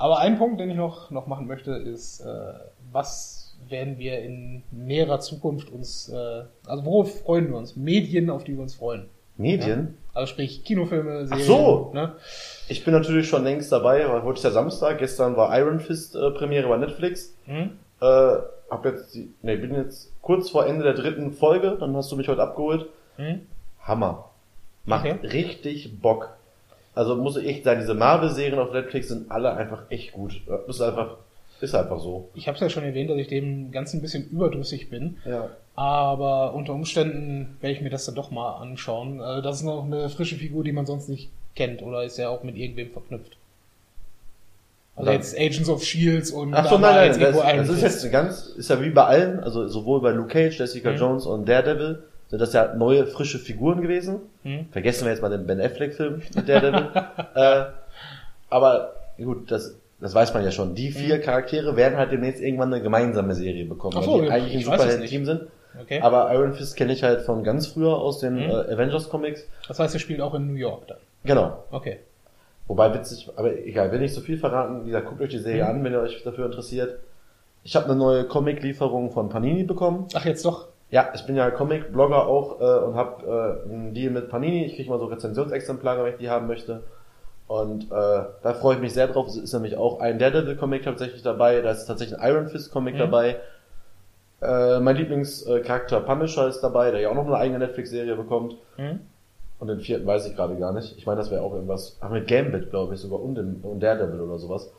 Aber ein Punkt, den ich noch, noch machen möchte, ist, äh, was werden wir in näherer Zukunft uns, äh, also worauf freuen wir uns? Medien, auf die wir uns freuen. Medien? Also sprich Kinofilme, Serien. so. Ne? Ich bin natürlich schon längst dabei, weil heute ist ja Samstag. Gestern war Iron Fist äh, Premiere bei Netflix. Hm? Äh, hab jetzt die, nee, bin jetzt kurz vor Ende der dritten Folge, dann hast du mich heute abgeholt. Hm? Hammer. Macht Okay. richtig Bock. Also muss ich echt sagen, diese Marvel-Serien auf Netflix sind alle einfach echt gut. Das ist einfach, ist einfach so. Ich habe es ja schon erwähnt, dass ich dem Ganzen ein bisschen überdrüssig bin. Ja. Aber unter Umständen werde ich mir das dann doch mal anschauen. Also das ist noch eine frische Figur, die man sonst nicht kennt oder ist ja auch mit irgendwem verknüpft. Also jetzt Agents of Shields und Ach so, nein, nein, das, das ist jetzt ganz, ist ja wie bei allen, also sowohl bei Luke Cage, Jessica Mhm. Jones und Daredevil, sind das ja neue, frische Figuren gewesen. Hm? Vergessen wir jetzt mal den Ben Affleck-Film mit Daredevil. äh, aber gut, das, das weiß man ja schon. Die vier Mhm. Charaktere werden halt demnächst irgendwann eine gemeinsame Serie bekommen, Ach so, weil die ja, eigentlich ein Superhelden-Team sind. Okay. Aber Iron Fist kenne ich halt von ganz früher aus den Mhm. äh, Avengers-Comics. das heißt, er spielt auch in New York dann. Genau. Okay. Wobei witzig, aber egal, will nicht so viel verraten. Wie gesagt, guckt euch die Serie Mhm. an, wenn ihr euch dafür interessiert. Ich habe eine neue Comic-Lieferung von Panini bekommen. Ach, jetzt doch. Ja, ich bin ja Comic-Blogger auch äh, und habe äh, einen Deal mit Panini. Ich kriege mal so Rezensionsexemplare, wenn ich die haben möchte. Und äh, da freue ich mich sehr drauf. Es ist nämlich auch ein Daredevil-Comic tatsächlich dabei. Da ist tatsächlich ein Iron Fist-Comic Mhm. dabei. Äh, mein Lieblingscharakter Punisher ist dabei, der ja auch noch eine eigene Netflix-Serie bekommt. Hm? Und den vierten weiß ich gerade gar nicht. Ich meine, das wäre auch irgendwas. Ach, mit Gambit, glaube ich, sogar und, im, und Daredevil oder sowas.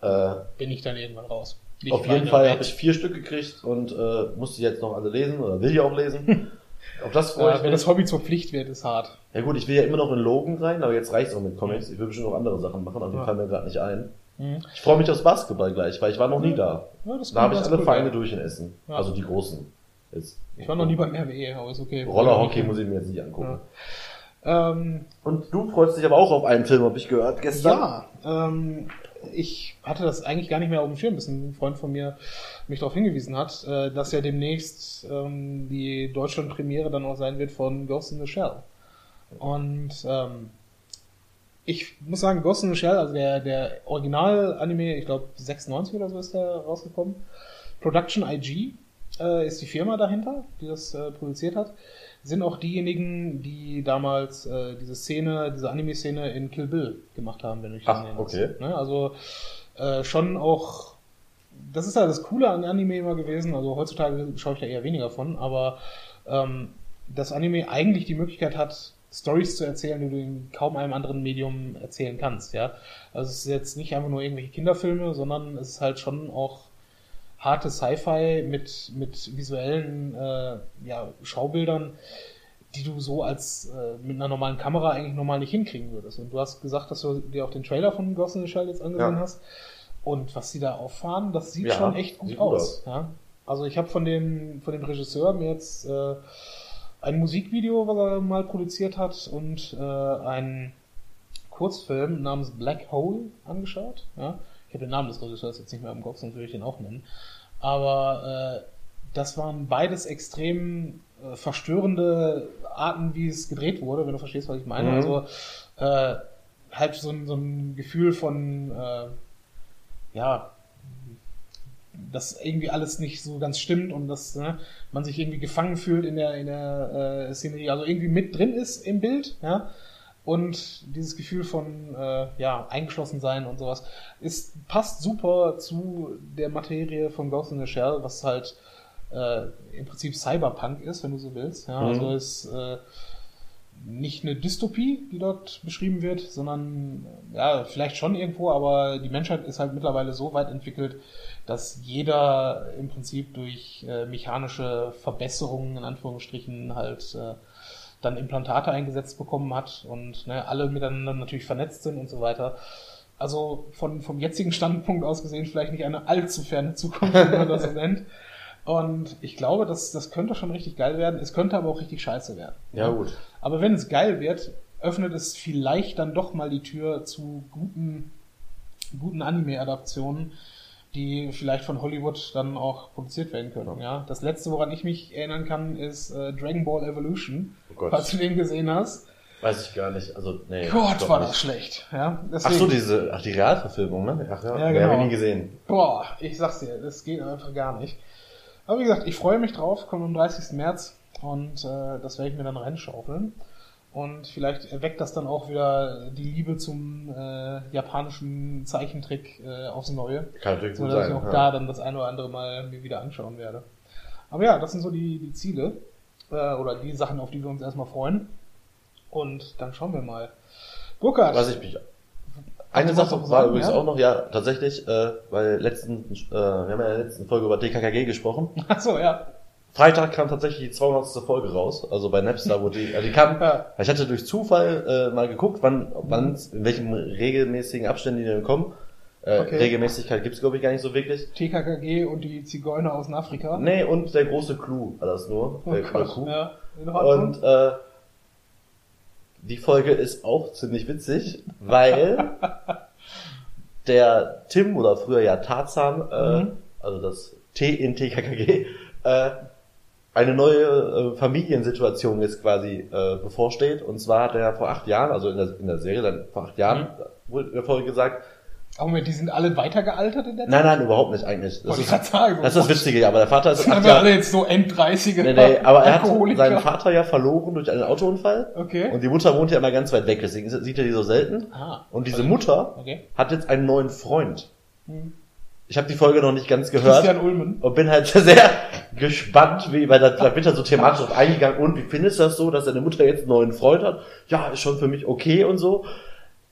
Äh, Bin ich dann irgendwann raus. Nicht auf jeden Fall habe ich vier Stück gekriegt und äh, musste die jetzt noch alle lesen oder will die auch lesen. auf das freue Ja, ich wenn das Hobby zur Pflicht wird, ist hart. Ja gut, ich will ja immer noch in Logan rein, aber jetzt reicht's auch mit Comics. Ich will bestimmt noch andere Sachen machen, aber die Ja. fallen mir gerade nicht ein. Hm? Ich freue mich aufs Basketball gleich, weil ich war noch nie da. Ja, das Da habe ich alle cool Vereine durch in Essen. Ja. Also die großen. Jetzt. Ich war noch nie beim RWE, aber ist okay. Rollerhockey muss ich mir jetzt nicht angucken. Ähm, Und du freust dich aber auch auf einen Film, habe ich gehört gestern. Ja, ähm, ich hatte das eigentlich gar nicht mehr auf dem Schirm, bis ein Freund von mir mich darauf hingewiesen hat, äh, dass ja demnächst ähm, die Deutschland-Premiere dann auch sein wird von Ghost in the Shell. Und ähm, ich muss sagen, Ghost in the Shell, also der, der Original-Anime, ich glaube 96 oder so ist der rausgekommen. Production IG äh, ist die Firma dahinter, die das äh, produziert hat. Sind auch diejenigen, die damals äh, diese Szene, diese Anime-Szene in Kill Bill gemacht haben, wenn ich Ach, okay. Ne? Also äh, schon auch, das ist ja das Coole an Anime immer gewesen. Also heutzutage schaue ich da eher weniger von, aber ähm, dass Anime eigentlich die Möglichkeit hat, Stories zu erzählen, die du in kaum einem anderen Medium erzählen kannst, ja. Also es ist jetzt nicht einfach nur irgendwelche Kinderfilme, sondern es ist halt schon auch harte Sci-Fi mit, mit visuellen äh, ja, Schaubildern, die du so als äh, mit einer normalen Kamera eigentlich normal nicht hinkriegen würdest. Und du hast gesagt, dass du dir auch den Trailer von Ghost in the Shell jetzt angesehen Ja. hast. Und was sie da auffahren, das sieht Ja, schon echt gut sieht gut aus. Ja? Also ich habe von dem, von dem Regisseur mir jetzt äh, ein Musikvideo, was er mal produziert hat, und äh, einen Kurzfilm namens Black Hole angeschaut. Ja? Ich habe den Namen des Regisseurs jetzt nicht mehr im Kopf, sonst würde ich den auch nennen. Aber äh, das waren beides extrem äh, verstörende Arten, wie es gedreht wurde, wenn du verstehst, was ich meine. Mhm. Also äh, halt so ein, so ein Gefühl von äh, ja, dass irgendwie alles nicht so ganz stimmt und dass ne, man sich irgendwie gefangen fühlt in der in der äh, Szenerie, also irgendwie mit drin ist im Bild, ja. Und dieses Gefühl von äh, ja eingeschlossen sein und sowas ist passt super zu der Materie von Ghost in the Shell, was halt äh, im Prinzip Cyberpunk ist, wenn du so willst. Ja, Mhm. also ist äh, nicht eine Dystopie, die dort beschrieben wird, sondern ja, vielleicht schon irgendwo, aber die Menschheit ist halt mittlerweile so weit entwickelt, dass jeder im Prinzip durch äh, mechanische Verbesserungen in Anführungsstrichen halt äh, dann Implantate eingesetzt bekommen hat und ne, alle miteinander natürlich vernetzt sind und so weiter. Also von, vom jetzigen Standpunkt aus gesehen vielleicht nicht eine allzu ferne Zukunft, wie man das nennt. Und ich glaube, das, das könnte schon richtig geil werden. Es könnte aber auch richtig scheiße werden. Ja, gut. Aber wenn es geil wird, öffnet es vielleicht dann doch mal die Tür zu guten, guten Anime-Adaptionen, die vielleicht von Hollywood dann auch produziert werden können. Ja, das letzte, woran ich mich erinnern kann, ist äh, Dragon Ball Evolution. Oh Gott. Falls du den gesehen hast. Weiß ich gar nicht. Also, nee. Gott, war nicht. das schlecht. Ja, Ach deswegen, so, diese, ach, die Realverfilmung, ne? Ach ja, Ja, ja genau. habe ich nie gesehen. Boah, ich sag's dir, das geht einfach gar nicht. Aber wie gesagt, ich freue mich drauf, kommt am 30. März und äh, das werde ich mir dann reinschaufeln. Und vielleicht erweckt das dann auch wieder die Liebe zum äh, japanischen Zeichentrick äh, aufs Neue. Kann natürlich So dass ich sein. auch ja. da dann das eine oder andere Mal mir wieder anschauen werde. Aber ja, das sind so die, die Ziele. Äh, oder die Sachen, auf die wir uns erstmal freuen. Und dann schauen wir mal. Burkhard, Was ich mich. Eine Sache war sagen, übrigens ja? auch noch, ja, tatsächlich, äh, weil letzten, äh, wir haben ja in der letzten Folge über DKKG gesprochen. Achso, ja. Freitag kam tatsächlich die 200. Folge raus, also bei Napster, wo die, also die kam, Ja. ich hatte durch Zufall äh, mal geguckt, wann, wann, in welchem regelmäßigen Abständen die denn kommen. Äh, Okay. Regelmäßigkeit gibt's glaube ich gar nicht so wirklich. TKKG und die Zigeuner aus Afrika. Nee, und der große Clou war das nur. Oh der, Gott, Clou. ja. Und äh, die Folge ist auch ziemlich witzig, weil der Tim oder früher ja Tarzan, äh, Mhm. also das T in TKKG, äh, eine neue äh, Familiensituation jetzt quasi äh, bevorsteht. Und zwar hat er vor acht Jahren, also in der, in der Serie dann vor acht Jahren, Mhm. wurde in der Folge gesagt, Aber die sind alle weitergealtert in der nein, nein, überhaupt nicht eigentlich. Das Wollte ist, sagen, das ist das Witzige, ja, aber der Vater ist Sind Jahre, alle jetzt so End-30er. nee, nee, aber er hat seinen Vater ja verloren durch einen Autounfall. Okay. Und die Mutter wohnt ja immer ganz weit weg, deswegen sieht er die so selten. Ah, Und diese okay. Mutter Okay. hat jetzt einen neuen Freund. Hm. Ich habe die Folge noch nicht ganz gehört Christian Ulmen. und bin halt sehr gespannt, wie, weil da, da wird er so thematisch drauf eingegangen. Und wie findest du das so, dass deine Mutter jetzt einen neuen Freund hat? Ja, ist schon für mich okay und so.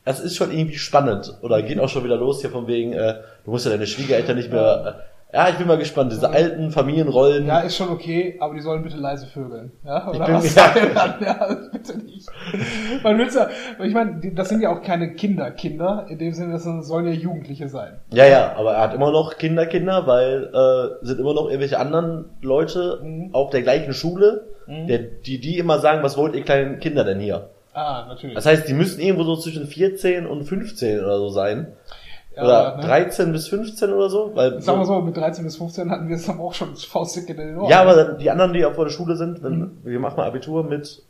Das ist schon irgendwie spannend. Oder geht auch schon wieder los hier von wegen, äh, du musst ja deine Schwiegereltern nicht mehr. Äh, ja, ich bin mal gespannt. Diese alten Familienrollen. Ja, ist schon okay, aber die sollen bitte leise vögeln. Ja, oder bin was dann? Ja, bitte nicht. Man will's ja, ich meine, das sind ja auch keine Kinder, Kinder. In dem Sinne, das sollen ja Jugendliche sein. Ja, ja, aber er hat immer noch Kinder, Kinder, weil äh, sind immer noch irgendwelche anderen Leute Mhm. auf der gleichen Schule, Mhm. der, die die immer sagen, was wollt ihr kleinen Kinder denn hier? Ah, natürlich. Das heißt, die müssen irgendwo so zwischen 14 und 15 oder so sein. Ja, oder ne? 13 bis 15 oder so. Weil, Sagen wir so, mit 13 bis 15 hatten wir es dann auch schon faustdick in den Ohren. ja, aber die anderen, die auch vor der Schule sind, wenn, Mhm. wir machen mal Abitur mit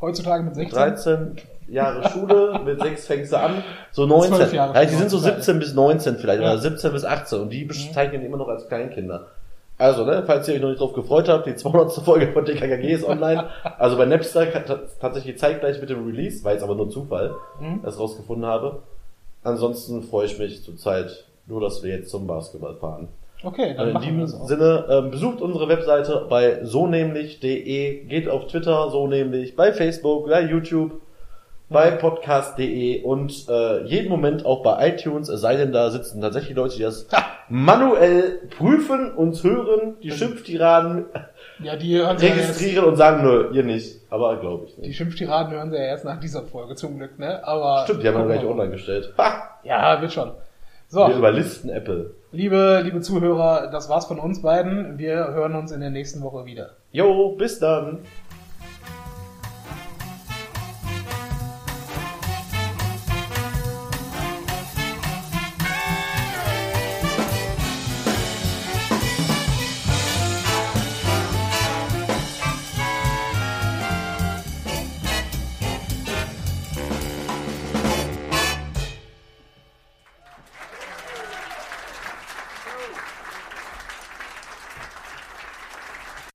Heutzutage mit 16. 13 Jahre Schule, mit 6 fängst du an, so 19. 12 Jahre ja, die sind so heutzutage. 17 bis 19 vielleicht, Ja. oder 17 bis 18 und die bezeichnen immer noch als Kleinkinder. Also, ne, falls ihr euch noch nicht drauf gefreut habt, die 200. Folge von DKKG ist online. Also bei Napster tatsächlich zeitgleich mit dem Release, war jetzt aber nur Zufall, Mhm. dass ich rausgefunden habe. Ansonsten freue ich mich zurzeit nur, dass wir jetzt zum Basketball fahren. Okay, dann Also in wir diesem das auch. Sinne, ähm, besucht unsere Webseite bei so nämlich.de, geht auf Twitter so nämlich, bei Facebook, bei YouTube, bei podcast.de und äh, jeden Moment auch bei iTunes, es sei denn, da sitzen tatsächlich Leute, die das Ha! manuell prüfen, uns hören, die Schimpftiraden Ja, die hören sie ja registrieren und sagen, nö, ihr nicht. Aber glaube ich die nicht. Schimpftiraden hören sie ja erst nach dieser Folge zum Glück, ne? Aber. Stimmt, die haben wir gleich online gestellt. Ha! Ja, wird schon. So, Wir überlisten Apple. liebe, liebe Zuhörer, das war's von uns beiden. Wir hören uns in der nächsten Woche wieder. Jo, bis dann.